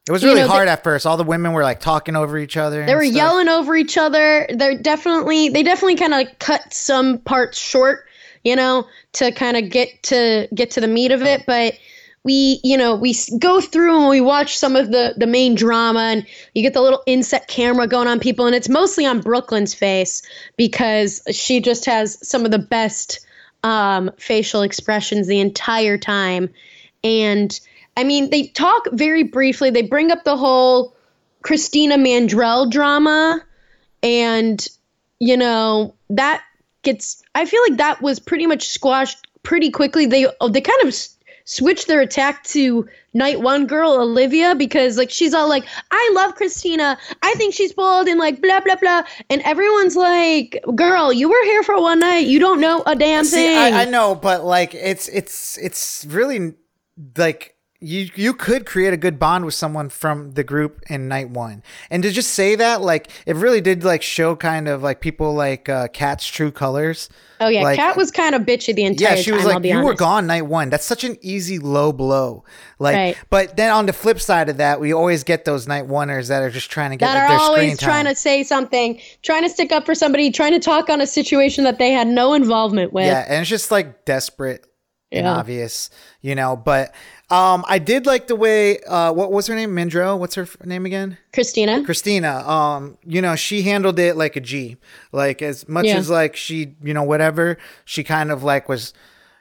It was you really know, hard at first. All the women were like talking over each other. they were yelling over each other they're definitely they definitely kind of cut some parts short you know to kind of get to get to the meat of it but we you know we go through and we watch some of the the main drama and you get the little inset camera going on people and it's mostly on brooklyn's face because she just has some of the best um, facial expressions the entire time. And i mean they talk very briefly. They bring up the whole christina mandrell drama and you know that gets i feel like that was pretty much squashed pretty quickly. They oh, they kind of s- switched their attack to night one girl olivia because like she's all like i love christina. I think she's bold and like blah blah blah. And everyone's like girl you were here for one night. You don't know a damn See, thing I, I know, but like it's it's it's really like you you could create a good bond with someone from the group in night one, and to just say that like it really did like show kind of like people like uh, Kat's true colors. oh yeah like- kat was kind of bitchy the entire time. Yeah, she was I'll like, "You were gone night one." That's such an easy low blow. Like, Right. but then on the flip side of that, we always get those night oneers that are just trying to get that their are always time. trying to say something, trying to stick up for somebody, trying to talk on a situation that they had no involvement with. Yeah, and it's just like desperate and obvious, you know. But um, I did like the way uh, what was her name? Mindro. What's her f- name again? Christina. Christina. Um, you know, she handled it like a G. Like as much Yeah. as like she, you know, whatever. She kind of like was.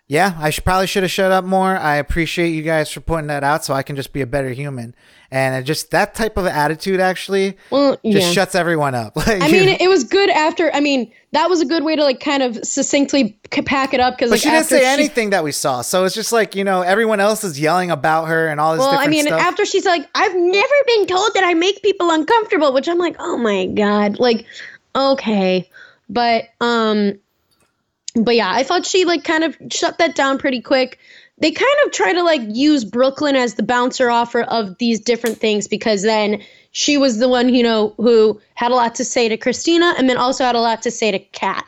Yeah, I should probably should have shut up more. I appreciate you guys for pointing that out, so I can just be a better human. And it just that type of attitude actually Well, just shuts everyone up. Like, I mean, it, was good after. I mean, that was a good way to like kind of succinctly pack it up because like she didn't say she- anything that we saw. So it's just like, you know, everyone else is yelling about her and all this Well, I mean, stuff. after she's like, I've never been told that I make people uncomfortable, which I'm like, oh my god, like, okay, but um, but yeah, I thought she like kind of shut that down pretty quick. They kind of try to like use Brooklyn as the bouncer offer of these different things because then she was the one you know who had a lot to say to Christina and then also had a lot to say to Kat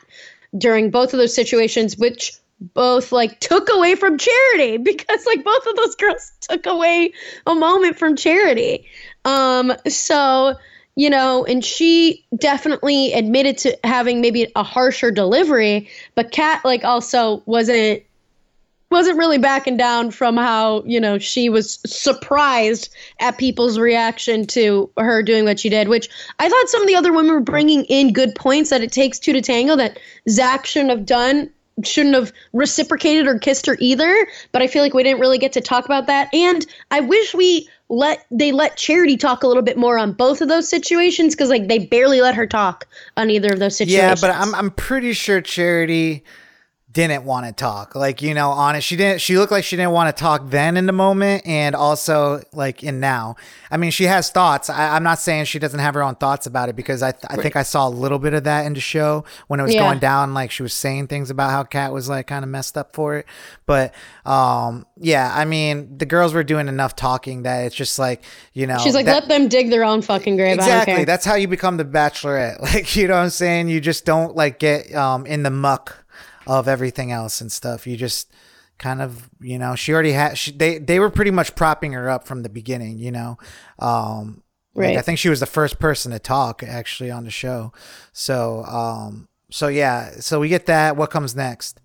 during both of those situations, which both like took away from charity because like both of those girls took away a moment from charity. Um, so you know, and she definitely admitted to having maybe a harsher delivery, but Kat like also wasn't wasn't really backing down from how you know she was surprised at people's reaction to her doing what she did which i thought some of the other women were bringing in good points that it takes two to tango that zach shouldn't have done shouldn't have reciprocated or kissed her either but i feel like we didn't really get to talk about that. And i wish we let they let charity talk a little bit more on both of those situations because like they barely let her talk on either of those situations. yeah, but I'm I'm pretty sure Charity didn't want to talk. Like, you know, honest, she didn't she looked like she didn't want to talk then in the moment and also like in now. I mean, she has thoughts. I, I'm not saying she doesn't have her own thoughts about it because I, th- I think I saw a little bit of that in the show when it was Yeah. going down. Like she was saying things about how Kat was like kind of messed up for it. But um, yeah, I mean, the girls were doing enough talking that it's just like, you know, she's like that- let them dig their own fucking grave Exactly. That's how you become the bachelorette. Like, you know what I'm saying? You just don't like get um in the muck of everything else and stuff. You just kind of you know she already had she, they they were pretty much propping her up from the beginning you know um like, Right. i think she was the first person to talk actually on the show so um so yeah so we get that what comes next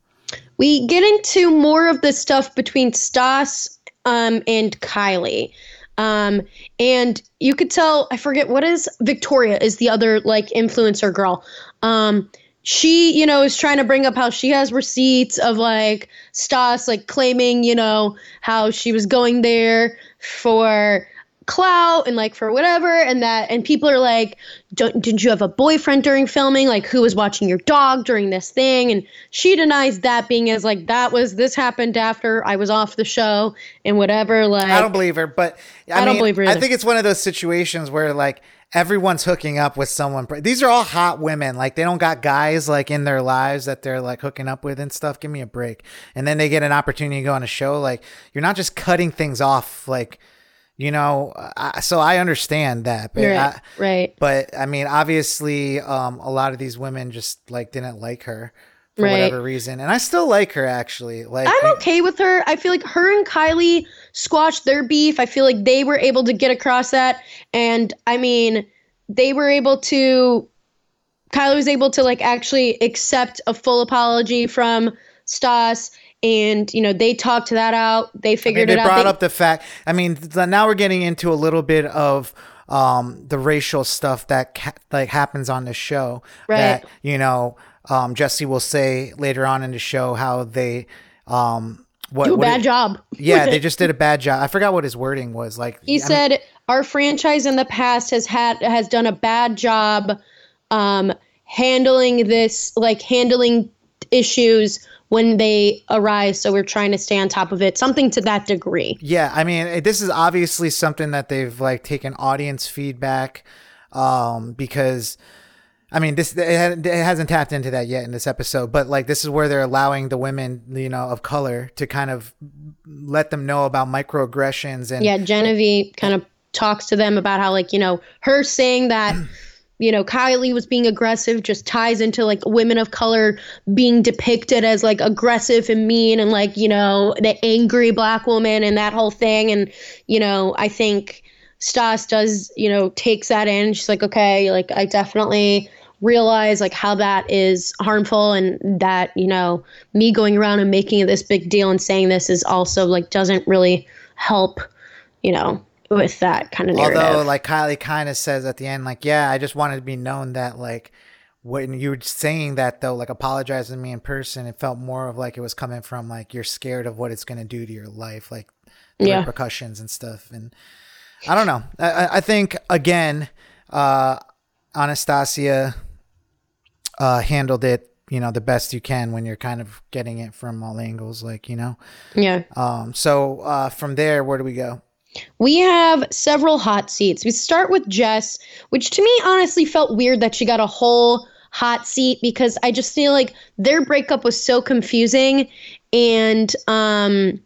we get into more of the stuff between Stas um, and Kylie. Um, and you could tell, I forget what is Victoria is the other like influencer girl. Um, she, you know, is trying to bring up how she has receipts of like Stas like claiming, you know, how she was going there for clout and like for whatever and that and people are like Don't, didn't you have a boyfriend during filming? Like who was watching your dog during this thing? And she denies that being as like that was this happened after i was off the show and whatever like I don't believe her, but I, I don't mean, believe her I think it's one of those situations where like everyone's hooking up with someone. These are all hot women. Like they don't got guys like in their lives that they're like hooking up with and stuff. Give me a break. And then they get an opportunity to go on a show. Like you're not just cutting things off. Like you know. I, so I understand that, but right I, right but I mean, obviously, um, a lot of these women just like didn't like her for Right. whatever reason, and I still like her actually. Like I'm okay with her. I feel like her and Kylie squashed their beef. I feel like they were able to get across that. And I mean, they were able to, Kylie was able to like actually accept a full apology from Stas. And, you know, they talked that out. They I mean, figured they it out. brought up the fact. I mean, now we're getting into a little bit of um, the racial stuff that ca- like happens on the show. Right. That you know, um, Jesse will say later on in the show how they um, what, do a what bad it- job. Yeah, they just did a bad job. I forgot what his wording was. Like He I mean- said our franchise in the past has had has done a bad job um, handling this, like handling issues when they arise. So we're trying to stay on top of it, something to that degree. Yeah, I mean, this is obviously something that they've like taken audience feedback um, because I mean, this it, hasn't tapped into that yet in this episode, but like this is where they're allowing the women, you know, of color to kind of let them know about microaggressions and Yeah, Genevieve kind of talks to them about how, like, you know, her saying that. You know, Kylie was being aggressive just ties into like women of color being depicted as like aggressive and mean and like, you know, the angry black woman and that whole thing. And, you know, I think Stas does, you know, takes that in. She's like, okay, like I definitely realize like how that is harmful and that, you know, me going around and making this big deal and saying this is also like doesn't really help, you know, with that kind of narrative. although like Kylie kind of says at the end, like, yeah, I just wanted to be known that like when you were saying that though, like apologizing to me in person, it felt more of like it was coming from like you're scared of what it's gonna do to your life, like the Yeah. repercussions and stuff. And I don't know. I, I- think again, uh, Anastasia uh, handled it, you know, the best you can when you're kind of getting it from all angles, like you know. yeah. Um, so uh, from there, where do we go? We have several hot seats. We start with Jess, which to me honestly felt weird that she got a whole hot seat because I just feel like their breakup was so confusing and um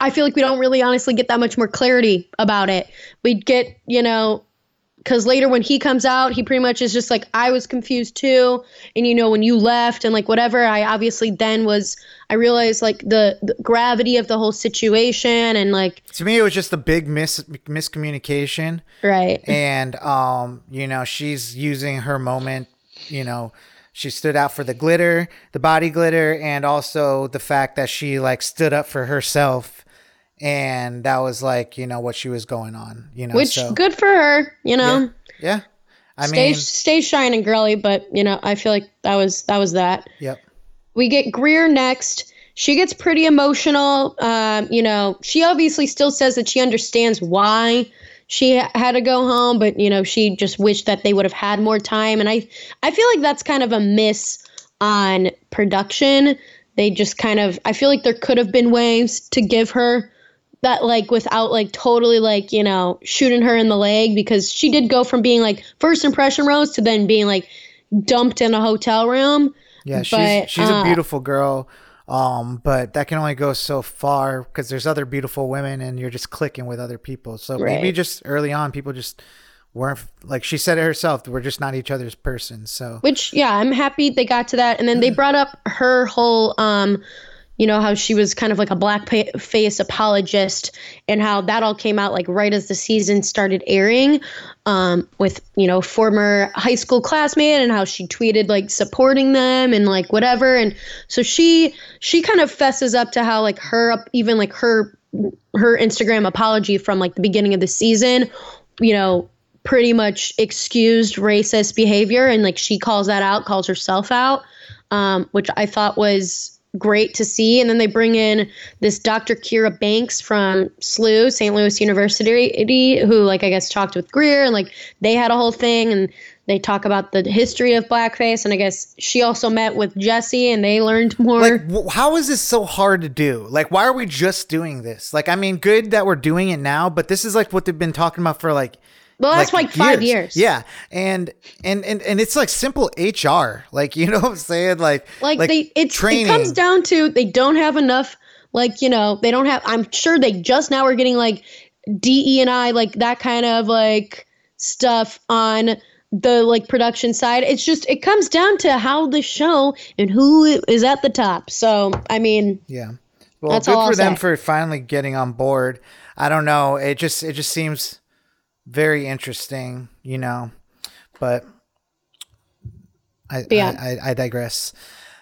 I feel like we don't really honestly get that much more clarity about it. We'd get, you know, because later when he comes out, he pretty much is just like, I was confused too. And, you know, when you left and like whatever, I obviously then was, I realized like the, the gravity of the whole situation and like, To me, it was just a big mis- miscommunication. right. and um you know she's using her moment you know she stood out for the glitter the body glitter and also the fact that she like stood up for herself and that was like you know what she was going on you know Which so good for her, you know. yeah i stay mean stay shining, girly. But you know, I feel like that was that was that. yep We get Greer next. She gets pretty emotional. Um, you know, she obviously still says that she understands why she had to go home, but you know, she just wished that they would have had more time. And I, I feel like that's kind of a miss on production. They just kind of, I feel like there could have been ways to give her that like without like totally like you know shooting her in the leg because she did go from being like first impression rose to then being like dumped in a hotel room. Yeah she's But, she's a uh, beautiful girl um but that can only go so far because there's other beautiful women and you're just clicking with other people. So maybe just early on people just weren't like she said it herself we're just not each other's person so. Which yeah i'm happy they got to that. And then they brought up her whole um you know how she was kind of like a blackface apologist and how that all came out like right as the season started airing um, with you know former high school classmate and how she tweeted like supporting them and like whatever. And so she she kind of fesses up to how like her even like her her Instagram apology from like the beginning of the season you know pretty much excused racist behavior and like she calls that out calls herself out um, which I thought was great to see. And then they bring in this Dr. Kira Banks from SLU, St. Louis University, who, like, I guess talked with Greer and, like, they had a whole thing and they talk about the history of blackface. And I guess she also met with Jesse and they learned more. Like, how is this so hard to do? Like, why are we just doing this? Like, I mean, good that we're doing it now, but this is like what they've been talking about for like well, that's like, like five years. Yeah, and and and and it's like simple HR. Like you know what I'm saying? Like like, like they it's training. it comes down to they don't have enough. Like you know they don't have. I'm sure they just now are getting like DE and I like that kind of like stuff on the like production side. It's just it comes down to how the show and who is at the top. So I mean, yeah. Well, good for them say. for finally getting on board. I don't know. It just it just seems very interesting, you know, but I, yeah. I, I, I digress.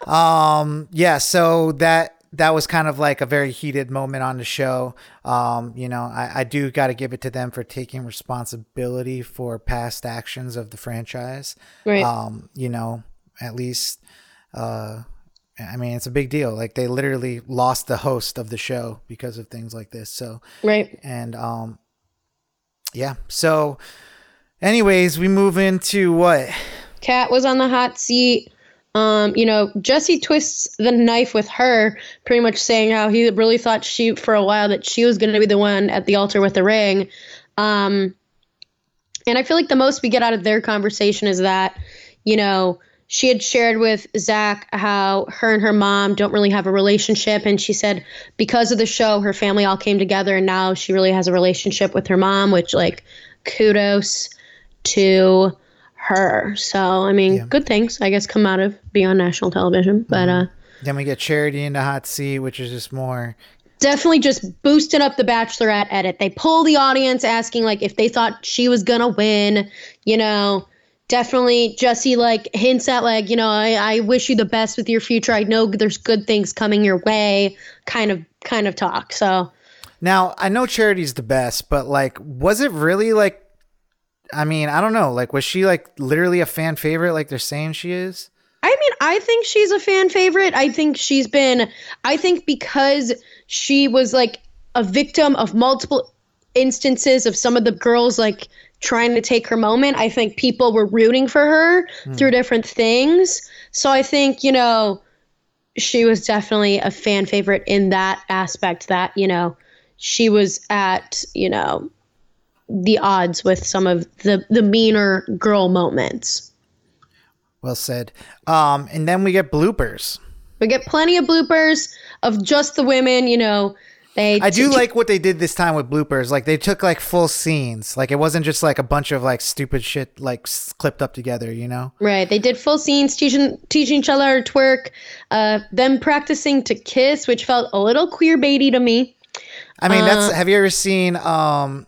Um, yeah, so that that was kind of like a very heated moment on the show. Um, you know, I, I do got to give it to them for taking responsibility for past actions of the franchise. Right. Um, you know, at least, uh, I mean, it's a big deal. Like they literally lost the host of the show because of things like this. So, right. And, um, yeah. So, anyways, we move into what? Kat was on the hot seat. Um, you know, Jesse twists the knife with her, pretty much saying how he really thought she, for a while, that she was going to be the one at the altar with the ring. Um, and I feel like the most we get out of their conversation is that, you know, she had shared with Zach how her and her mom don't really have a relationship. And she said because of the show, her family all came together and now she really has a relationship with her mom, which, like, kudos to her. So, I mean, yeah. good things, I guess, come out of being on national television. But, mm-hmm. uh, then we get Charity in the hot seat, which is just more definitely just boosting up the bachelorette edit they pull the audience asking like if they thought she was gonna win you know definitely Jesse like hints at like, you know, I, I wish you the best with your future. I know there's good things coming your way, kind of kind of talk. So now I know Charity's the best, but like was it really like I mean, I don't know, like was she like literally a fan favorite like they're saying she is? I mean, I think she's a fan favorite. I think she's been I think because she was like a victim of multiple instances of some of the girls like trying to take her moment. I think people were rooting for her mm. through different things. So I think, you know, she was definitely a fan favorite in that aspect that, you know, she was at, you know, the odds with some of the the meaner girl moments. Well said. Um and then we get bloopers. We get plenty of bloopers of just the women, you know, they I do like what they did this time with bloopers. Like they took like full scenes. Like it wasn't just like a bunch of like stupid shit like clipped up together, you know? Right. They did full scenes teaching teaching each other to twerk, uh, them practicing to kiss, which felt a little queer baity to me. I mean, uh, that's have you ever seen um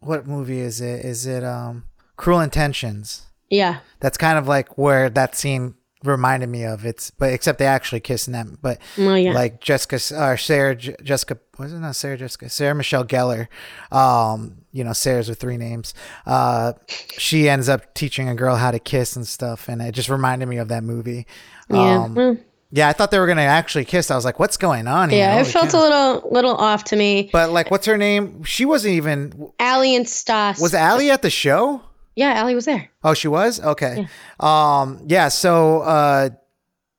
what movie is it? Is it um Cruel Intentions? Yeah. That's kind of like where that scene reminded me of. It's but except they actually kiss in that. But well, yeah. like Jessica or Sarah Jessica was it not Sarah Jessica Sarah Michelle Gellar. Um, you know Sarah's with three names. Uh, she ends up teaching a girl how to kiss and stuff, and it just reminded me of that movie. Yeah. Um, well, yeah, I thought they were gonna actually kiss. I was like, "What's going on?" Here? Yeah, Holy it felt cow. a little little off to me. But like, what's her name? She wasn't even Allie and Stas. Was Allie at the show? Yeah, Allie was there. Oh, she was? Okay. Yeah. Um yeah, so uh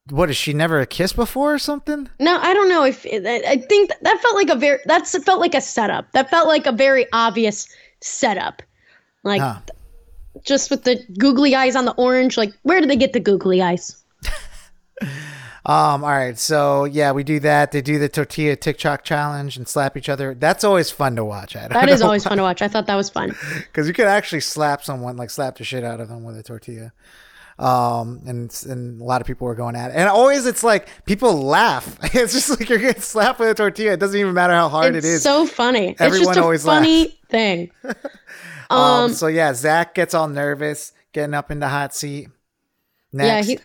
what is she never kissed before or something? No, I don't know if I think that felt like a very that's felt like a setup. That felt like a very obvious setup. Like huh. just with the googly eyes on the orange, like where did they get the googly eyes? Um, all right, so yeah, we do that. They do the tortilla TikTok challenge and slap each other. That's always fun to watch. I that is always fun to watch. I thought that was fun because you could actually slap someone, like slap the shit out of them with a tortilla. Um, and and a lot of people were going at it. And always it's like people laugh. It's just like you're getting slapped with a tortilla. It doesn't even matter how hard it's it is. so funny. Everyone it's just a funny laughs. thing. um, um, so yeah, Zach gets all nervous, getting up in the hot seat. Yeah, Next. he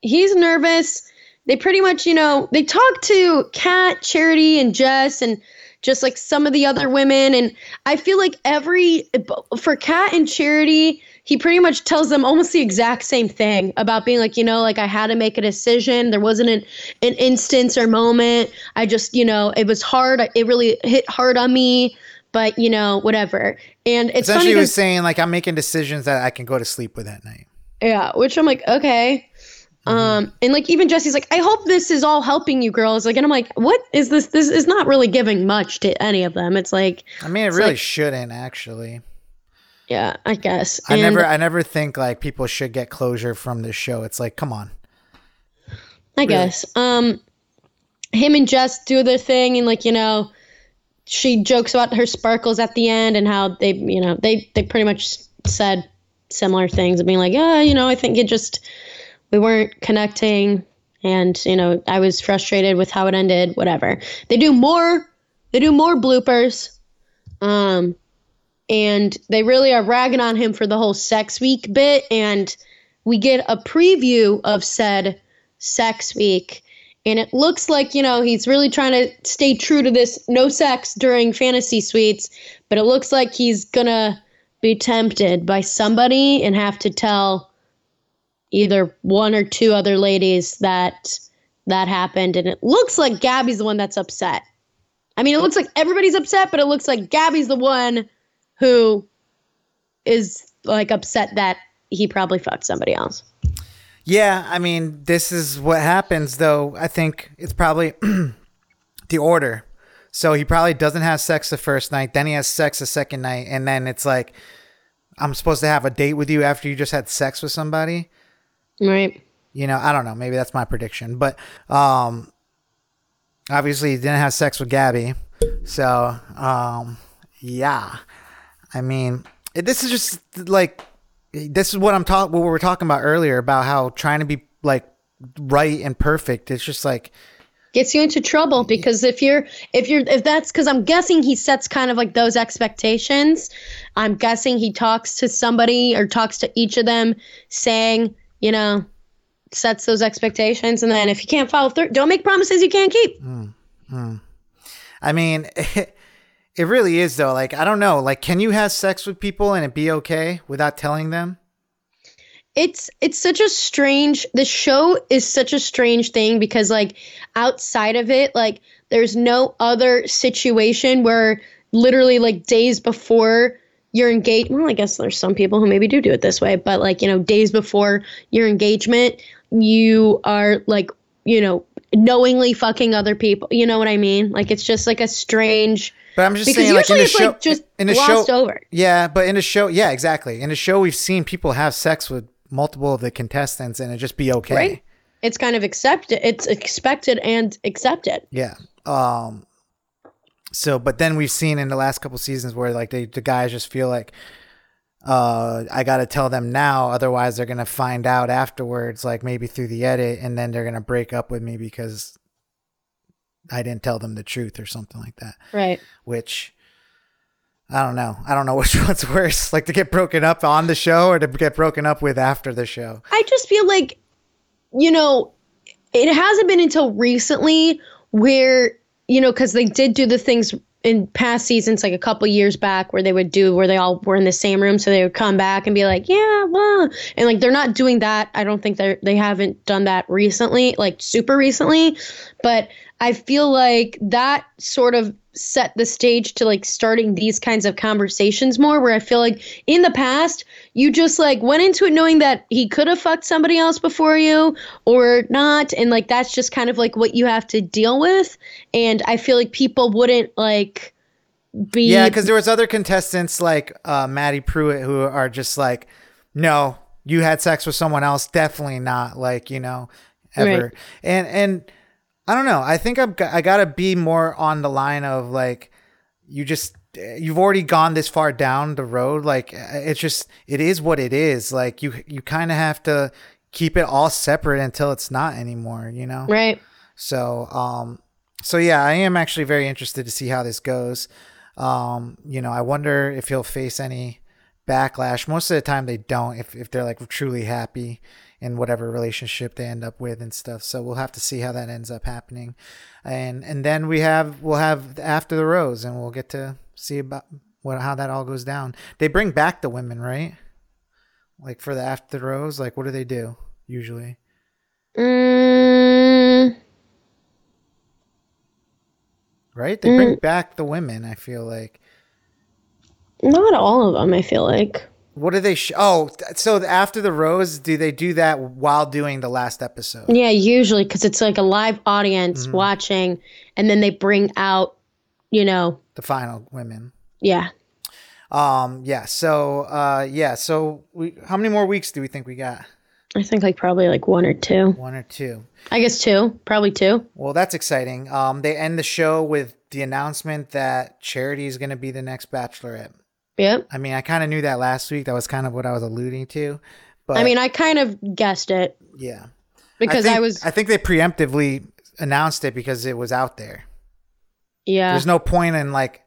he's nervous. They pretty much, you know, they talk to Kat, Charity, and Jess, and just like some of the other women. And I feel like every for Kat and Charity, he pretty much tells them almost the exact same thing about being like, you know, like I had to make a decision. There wasn't an an instance or moment. I just, you know, it was hard. It really hit hard on me. But you know, whatever. And it's Essentially, funny he was saying like I'm making decisions that I can go to sleep with at night. yeah, which I'm like, okay. Um, and like even Jesse's like, I hope this is all helping you girls. Like, and I'm like, what is this? This is not really giving much to any of them. It's like, I mean, it really like- shouldn't actually. yeah, I guess. I And- never, I never think like people should get closure from this show. It's like, come on. I guess. Um, him and Jess do their thing, and like you know, she jokes about her sparkles at the end and how they, you know, they they pretty much said similar things, and being like, yeah, you know, I think it just we weren't connecting, and you know, I was frustrated with how it ended. Whatever. They do more. They do more bloopers. Um, and they really are ragging on him for the whole sex week bit, and we get a preview of said sex week and it looks like you know he's really trying to stay true to this no sex during fantasy suites but it looks like he's gonna be tempted by somebody and have to tell either one or two other ladies that that happened and it looks like gabi's the one that's upset i mean it looks like everybody's upset but it looks like gabi's the one who is like upset that he probably fucked somebody else Yeah, I mean, this is what happens though. I think it's probably the order. So he probably doesn't have sex the first night, then he has sex the second night, and then it's like, I'm supposed to have a date with you after you just had sex with somebody. Right You know, I don't know. Maybe that's my prediction, but um, obviously he didn't have sex with Gabi, so um, yeah. I mean, this is just like this is what I'm talking. What we were talking about earlier about how trying to be like right and perfect. It's just like gets you into trouble because if you're if you're if that's because i'm guessing he sets kind of like those expectations i'm guessing he talks to somebody or talks to each of them saying you know sets those expectations and then if you can't follow through don't make promises you can't keep hmm, hmm. I mean, it, it really is though. Like I don't know. Like, can you have sex with people and it be okay without telling them? it's it's such a strange the show is such a strange thing because like outside of it like there's no other situation where literally like days before your engaged well i guess there's some people who maybe do do it this way but like you know days before your engagement you are like you know knowingly fucking other people you know what i mean like it's just like a strange But I'm just saying, like in it's show, like just in glossed show, over Yeah, but in a show, yeah, exactly. In a show, we've seen people have sex with multiple of the contestants and it just be okay. right it's kind of accepted it's expected and accepted Yeah. Um. So, but then we've seen in the last couple seasons where like they, the guys just feel like, uh, I got to tell them now, otherwise they're gonna find out afterwards, like maybe through the edit, and then they're gonna break up with me because I didn't tell them the truth or something like that. right Which. I don't know. I don't know which one's worse, like to get broken up on the show or to get broken up with after the show. I just feel like, you know, it hasn't been until recently where, you know, because they did do the things in past seasons, like a couple years back, where they would do where they all were in the same room, so they would come back and be like, "Yeah, well," and like they're not doing that. I don't think they they haven't done that recently, like super recently, but I feel like that sort of set the stage to like starting these kinds of conversations more where I feel like in the past you just like went into it knowing that he could have fucked somebody else before you or not and like that's just kind of like what you have to deal with and I feel like people wouldn't like be Yeah, because there was other contestants like uh, Madi Prewett who are just like, no, you had sex with someone else, definitely not. Like you know, ever. Right. And and I don't know. I think I'm I gotta be more on the line of like, you just you've already gone this far down the road. Like it's just it is what it is. Like you you kind of have to keep it all separate until it's not anymore. You know. Right. So um so yeah, I am actually very interested to see how this goes. Um, you know, I wonder if he'll face any backlash. Most of the time they don't if, if they're like truly happy in whatever relationship they end up with and stuff. So we'll have to see how that ends up happening. And and then we have we'll have after the rose and we'll get to see about what how that all goes down. They bring back the women, right? Like for the after the rose, like what do they do usually? Mm, Right? They bring back the women, I feel like. not all of them. I feel like. What do they? Sh- oh, so after the rose, do they do that while doing the last episode? Yeah, usually because it's like a live audience Mm-hmm. watching, and then they bring out, you know, The final women. yeah. Um. Yeah. So. Uh. Yeah. So. We. How many more weeks do we think we got? I think like probably like one or two. One or two. I guess two, probably two. Well, that's exciting. Um. They end the show with the announcement that Charity is going to be the next Bachelorette. Yep. I mean, I kind of knew that last week. That was kind of what I was alluding to. But I mean, I kind of guessed it yeah. because think, I, was, I think they preemptively announced it because it was out there. yeah. There's no point in like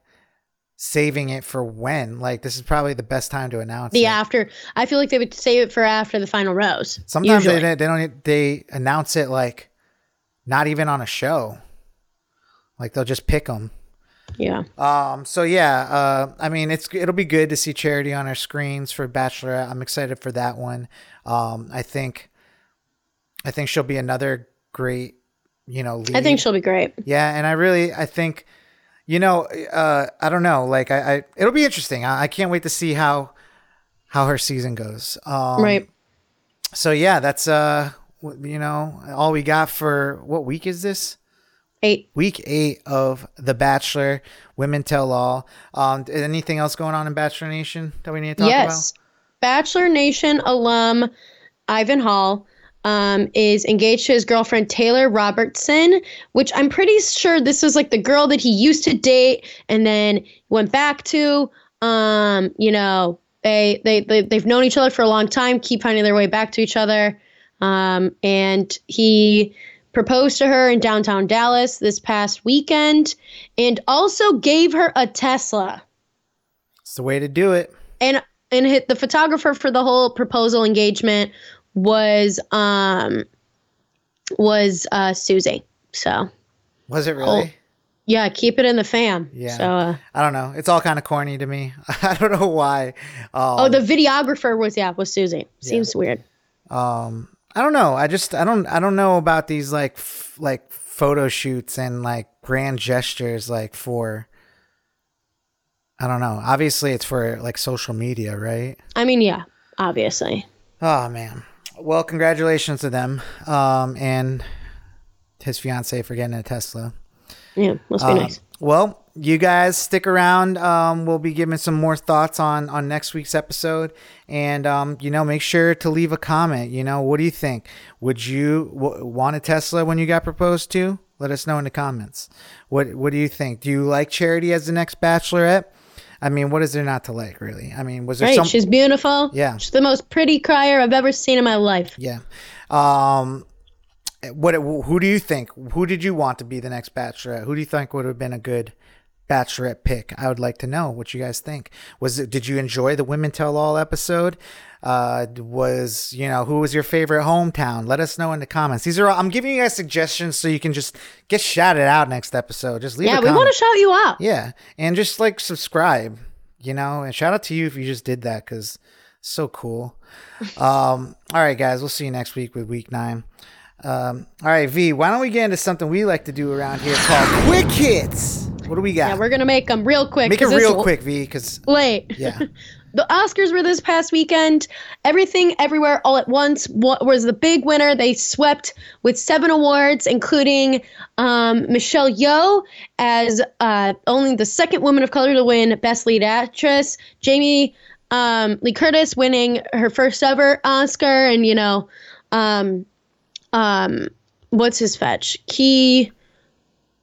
saving it for when. Like this is probably the best time to announce the it. after. I feel like they would save it for after the final rose. Sometimes usually. they, they don't they announce it like not even on a show. Like they'll just pick them. Yeah. Um. So yeah. Uh. I mean, it's it'll be good to see Charity on our screens for Bachelorette. I'm excited for that one. Um. I think. I think she'll be another great. You know. Lead. I think she'll be great. Yeah, and I really, I think, you know, uh, I don't know, like I, I it'll be interesting. I, I can't wait to see how how her season goes. Um, right. So yeah, that's uh, you know, all we got for what week is this? Eight. Week eight of The Bachelor, Women Tell All. Um, anything else going on in Bachelor Nation that we need to talk about? yes. Bachelor Nation alum Ivan Hall um, is engaged to his girlfriend Taylor Robertson, which I'm pretty sure this was like the girl that he used to date and then went back to. Um, you know, they, they, they, they've known each other for a long time, keep finding their way back to each other. Um, and he proposed to her in downtown Dallas this past weekend and also gave her a Tesla? It's the way to do it. and and hit the photographer for the whole proposal engagement was um was uh Susie. So Was it really? Oh. yeah, keep it in the fam. Yeah. So uh, I don't know. It's all kind of corny to me. I don't know why. Um, oh, the videographer was yeah was Susie. Seems weird. um i don't know. I just i don't i don't know about these like f- like photo shoots and like grand gestures like for i don't know. Obviously it's for like social media right? I mean, yeah, obviously. oh man. Well congratulations to them um and his fiance for getting a tesla. Yeah, must be Um, nice. Well, you guys stick around. Um, we'll be giving some more thoughts on on next week's episode, and um, you know, make sure to leave a comment. You know, what do you think? Would you w- want a Tesla when you got proposed to? Let us know in the comments. What What do you think? Do you like Charity as the next Bachelorette? I mean, what is there not to like, really? I mean, was there Right, some? she's beautiful. Yeah. she's the most pretty crier I've ever seen in my life. Yeah. Um, what? Who do you think? Who did you want to be the next Bachelorette? Who do you think would have been a good Bachelorette pick? I would like to know what you guys think. Was it? Did you enjoy the Women Tell All episode? Uh, was you know who was your favorite hometown? Let us know in the comments. These are all, I'm giving you guys suggestions so you can just get shouted out next episode. Just leave. Yeah, we want to shout you out. Yeah, and just like subscribe, you know, and shout out to you if you just did that because so cool. Um, all right, guys, we'll see you next week with week nine. Um, all right, V, why don't we get into something we like to do around here called quick hits? What do we got? Yeah, we're gonna make them real quick. Make it real quick, V, because Late. yeah, The Oscars were this past weekend. Everything, everywhere, all at once wa- was the big winner. They swept with seven awards, including um, Michelle Yeoh as uh, only the second woman of color to win Best Lead Actress. Jamie um, Lee Curtis winning her first ever Oscar, and you know, um, um, what's his fetch? Key.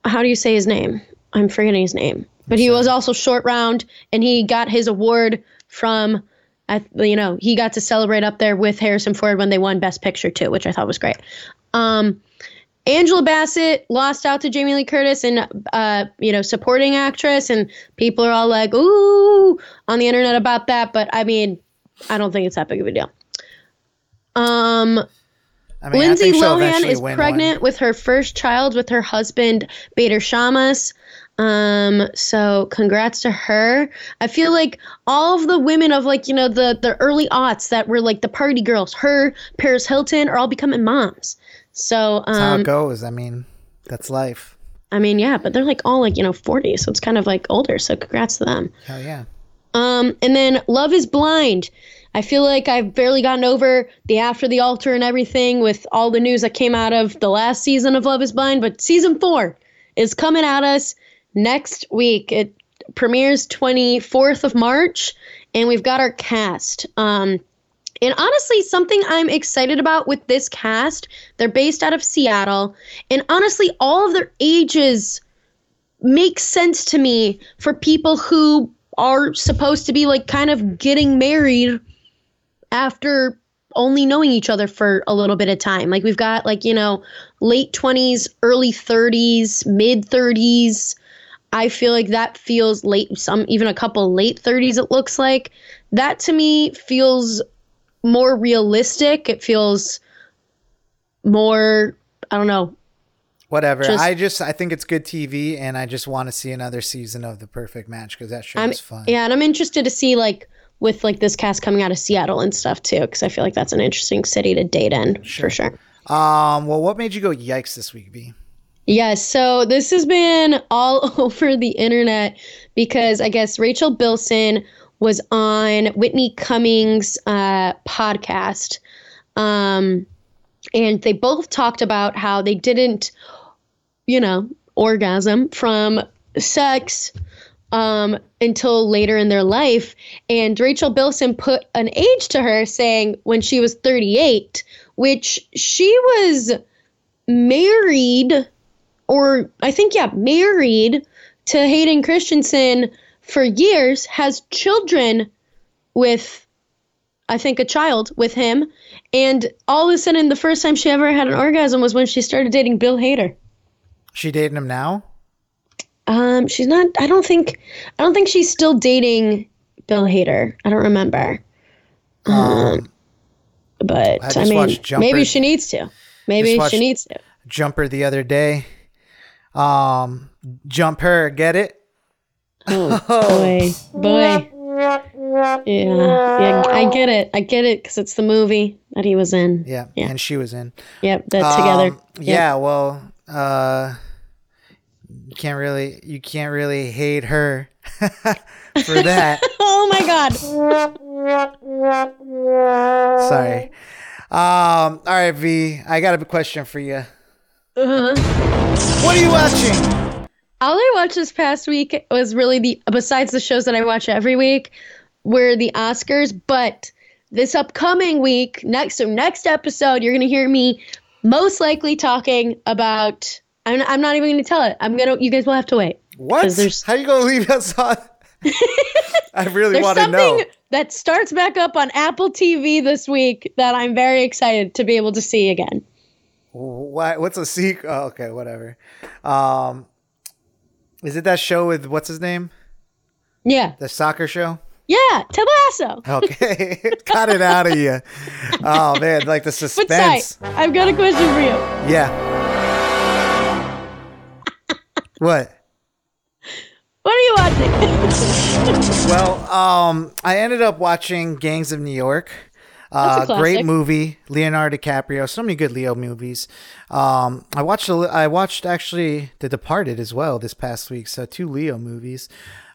How do you say his name? I'm forgetting his name. But he was also short round, and he got his award from, I, you know, he got to celebrate up there with Harrison Ford when they won Best Picture too, which I thought was great. Um, Angela Bassett lost out to Jamie Lee Curtis and uh, you know, supporting actress, and people are all like, "Ooh," on the internet about that. But I mean, I don't think it's that big of a deal. Um, I mean, Lindsay Lohan is pregnant one. with her first child with her husband Bader Shammas. Um, so congrats to her. I feel like all of the women of like, you know, the the early aughts that were like the party girls, her, Paris Hilton, are all becoming moms. So That's how um it goes. I mean, that's life. I mean, yeah, but they're like all like, you know, 40, so it's kind of like older. So congrats to them. Hell yeah. Um, and then Love is Blind. I feel like I've barely gotten over the after the altar and everything with all the news that came out of the last season of Love is Blind, but season four is coming at us next week. It premieres 24th of March, and we've got our cast. Um, and honestly, something I'm excited about with this cast, they're based out of Seattle, and honestly, all of their ages make sense to me for people who are supposed to be like kind of getting married after only knowing each other for a little bit of time. Like we've got like, you know, late 20s, early 30s, mid 30s. I feel like that feels late some even a couple late 30s it looks like. That to me feels more realistic. It feels more I don't know, Whatever. Just- I just I think it's good TV, and I just want to see another season of The Perfect Match because that show I'm was fun. yeah, and I'm interested to see like with like this cast coming out of Seattle and stuff too, because I feel like that's an interesting city to date in for sure. Um. Well, what made you go yikes this week, B? Yes, so this has been all over the internet because I guess Rachel Bilson was on Whitney Cummings' uh, podcast, um, and they both talked about how they didn't, you know, orgasm from sex um, until later in their life. And Rachel Bilson put an age to her, saying when she was 38, which she was married, or I think, yeah, married to Hayden Christensen for years, has children with, I think, a child with him. And all of a sudden, the first time she ever had an orgasm was when she started dating Bill Hader. She dating him now? Um, she's not. I don't think. I don't think she's still dating Bill Hader. I don't remember. Um, but I I, mean, maybe she needs to. Maybe she needs to. Jumper the other day. Um, jump her, get it? Oh boy, boy. Yeah, yeah. I get it. I get it because it's the movie that he was in. Yeah, Yeah. and she was in. Yep, that together. Um, yeah, well, uh, you can't really, you can't really hate her for that. Oh my God. Sorry. Um, all right, V, I got a question for you. Uh-huh. What are you watching? All I watched this past week was really the besides the shows that I watch every week were the Oscars, but this upcoming week, next so next episode, you're gonna hear me most likely talking about. I'm, I'm not even gonna tell it. I'm gonna. You guys will have to wait. What? How you gonna leave us on? I really want to something know. that starts back up on Apple TV this week that I'm very excited to be able to see again. What? What's a secret? Oh, okay, whatever. Um, is it that show with what's his name? Yeah, The soccer show? yeah, Ted Lasso. Okay, got it out of you. Oh man, like the But suspense. I've got a question for you. Yeah. what? What are you watching? Well, um, I ended up watching Gangs of New York. Uh, great movie, Leonardo DiCaprio. So many good Leo movies. Um, I watched. I watched actually The Departed as well this past week. So two Leo movies.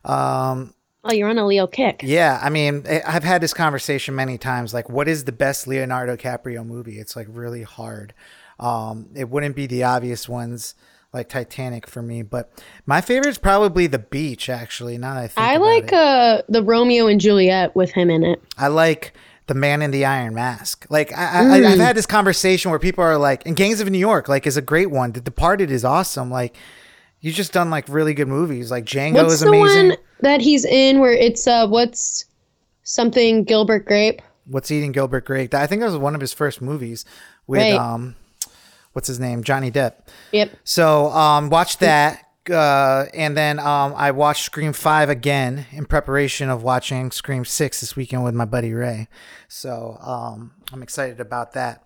Um, oh, you're on a Leo kick. yeah, I mean, I've had this conversation many times. Like, what is the best Leonardo DiCaprio movie? It's like really hard. Um, it wouldn't be the obvious ones like Titanic for me, but my favorite is probably The Beach. Actually, now that I think I like uh the Romeo and Juliet with him in it. I like the Man in the Iron Mask. Like I, Mm. I, I've had this conversation where people are like, and Gangs of New York, like, is a great one. The Departed is awesome. Like, He's just done like really good movies. Like Django What's is the amazing. one that he's in where it's uh what's something Gilbert Grape? What's Eating Gilbert Grape? I think that was one of his first movies with Right. um, what's his name, Johnny Depp. Yep. So um, watch that. Uh, and then um, I watched Scream 5 again in preparation of watching Scream 6 this weekend with my buddy Ray. So um, I'm excited about that.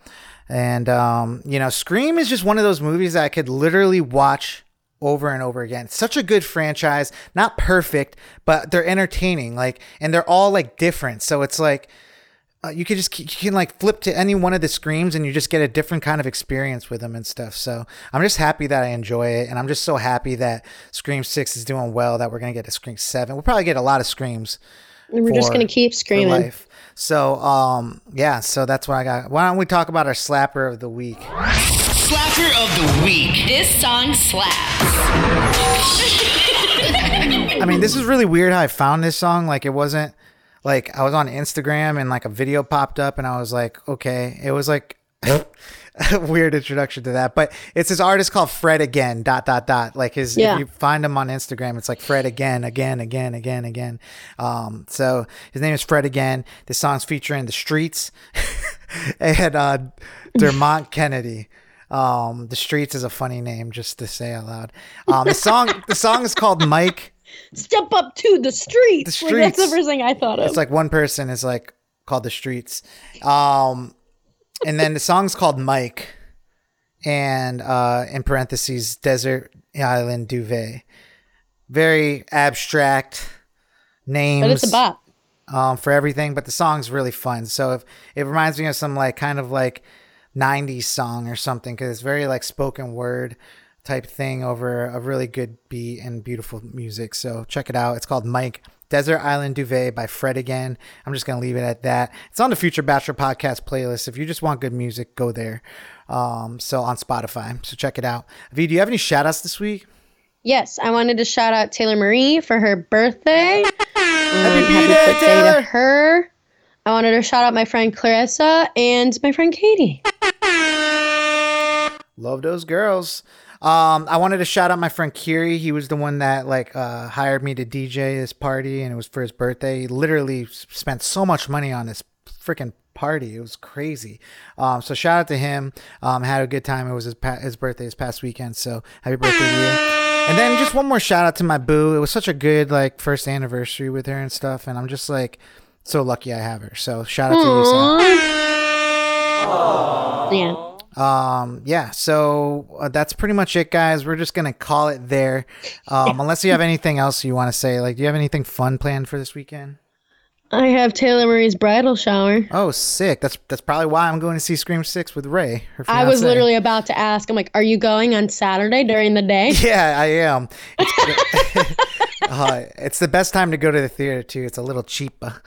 And, um, you know, Scream is just one of those movies that I could literally watch over and over again. Such a good franchise. Not perfect, but they're entertaining. Like, and they're all like different. So it's like, uh, you can just you can like flip to any one of the screams and you just get a different kind of experience with them and stuff. So I'm just happy that I enjoy it, and I'm just so happy that Scream Six is doing well. That we're gonna get a Scream Seven. We'll probably get a lot of screams. And we're just gonna keep screaming. life. So um yeah, so that's what I got. Why don't we talk about our slapper of the week? Slapper of the week. This song slaps. I mean, this is really weird how I found this song. Like, it wasn't like I was on Instagram and like a video popped up, and I was like, okay. It was like a weird introduction to that, but it's this artist called Fred Again. Dot dot dot. Like his, Yeah. if you find him on Instagram, it's like Fred Again, again, again, again, again. Um, so his name is Fred Again. This song's featuring the Streets and uh, Dermot Kennedy. Um, the Streets is a funny name just to say out loud. Um, the song, the song is called Mike. Step up to the streets. The Like, that's the first thing I thought of. It's like one person is like called the streets. Um, and then the song's called Mike, and uh, in parentheses, desert island duvet. Very abstract names but it's a bop. um, for everything, but the song's really fun. So if it reminds me of some like kind of like '90s song or something, because it's very like spoken word type thing over a really good beat and beautiful music. So check it out. It's called Mike Desert Island Duvet by Fred again. I'm just gonna leave it at that. It's on the Future Bachelor podcast playlist. If you just want good music, go there. Um, so on Spotify. So check it out. V, do you have any shout outs this week? Yes, I wanted to shout out Taylor Marie for her birthday. Happy Happy birthday, birthday Taylor! to her. I wanted to shout out my friend Clarissa and my friend Katie. Love those girls. Um, I wanted to shout out my friend Kiri. He was the one that like uh, hired me to DJ this party, and it was for his birthday. He literally spent so much money on this freaking party. It was crazy. Um, so shout out to him. Um, had a good time. It was his pa- his birthday this past weekend. So happy birthday to you. And then just one more shout out to my boo. It was such a good like first anniversary with her and stuff, and I'm just like so lucky I have her. So shout out to you. Sam. Yeah. Um, yeah, so uh, that's pretty much it, guys. We're just gonna call it there. Um, unless you have anything else you want to say, like, do you have anything fun planned for this weekend? I have Taylor Marie's bridal shower. Oh, sick! That's that's probably why I'm going to see Scream Six with Ray. Her I was literally about to ask. I'm like, "Are you going on Saturday during the day?" Yeah, I am. It's, uh, it's the best time to go to the theater too. It's a little cheaper.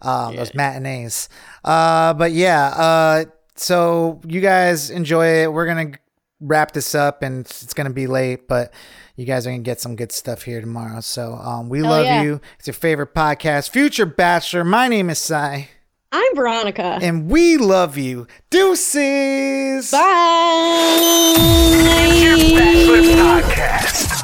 Um, Those matinees. Uh, but yeah. Uh, so you guys enjoy it. We're gonna wrap this up, and it's, it's gonna be late, but you guys are gonna get some good stuff here tomorrow. So um, we love yeah. you. It's your favorite podcast, Future Bachelor. My name is Si, I'm Veronica. and we love you. Deuces. Bye. Future Bachelor Podcast.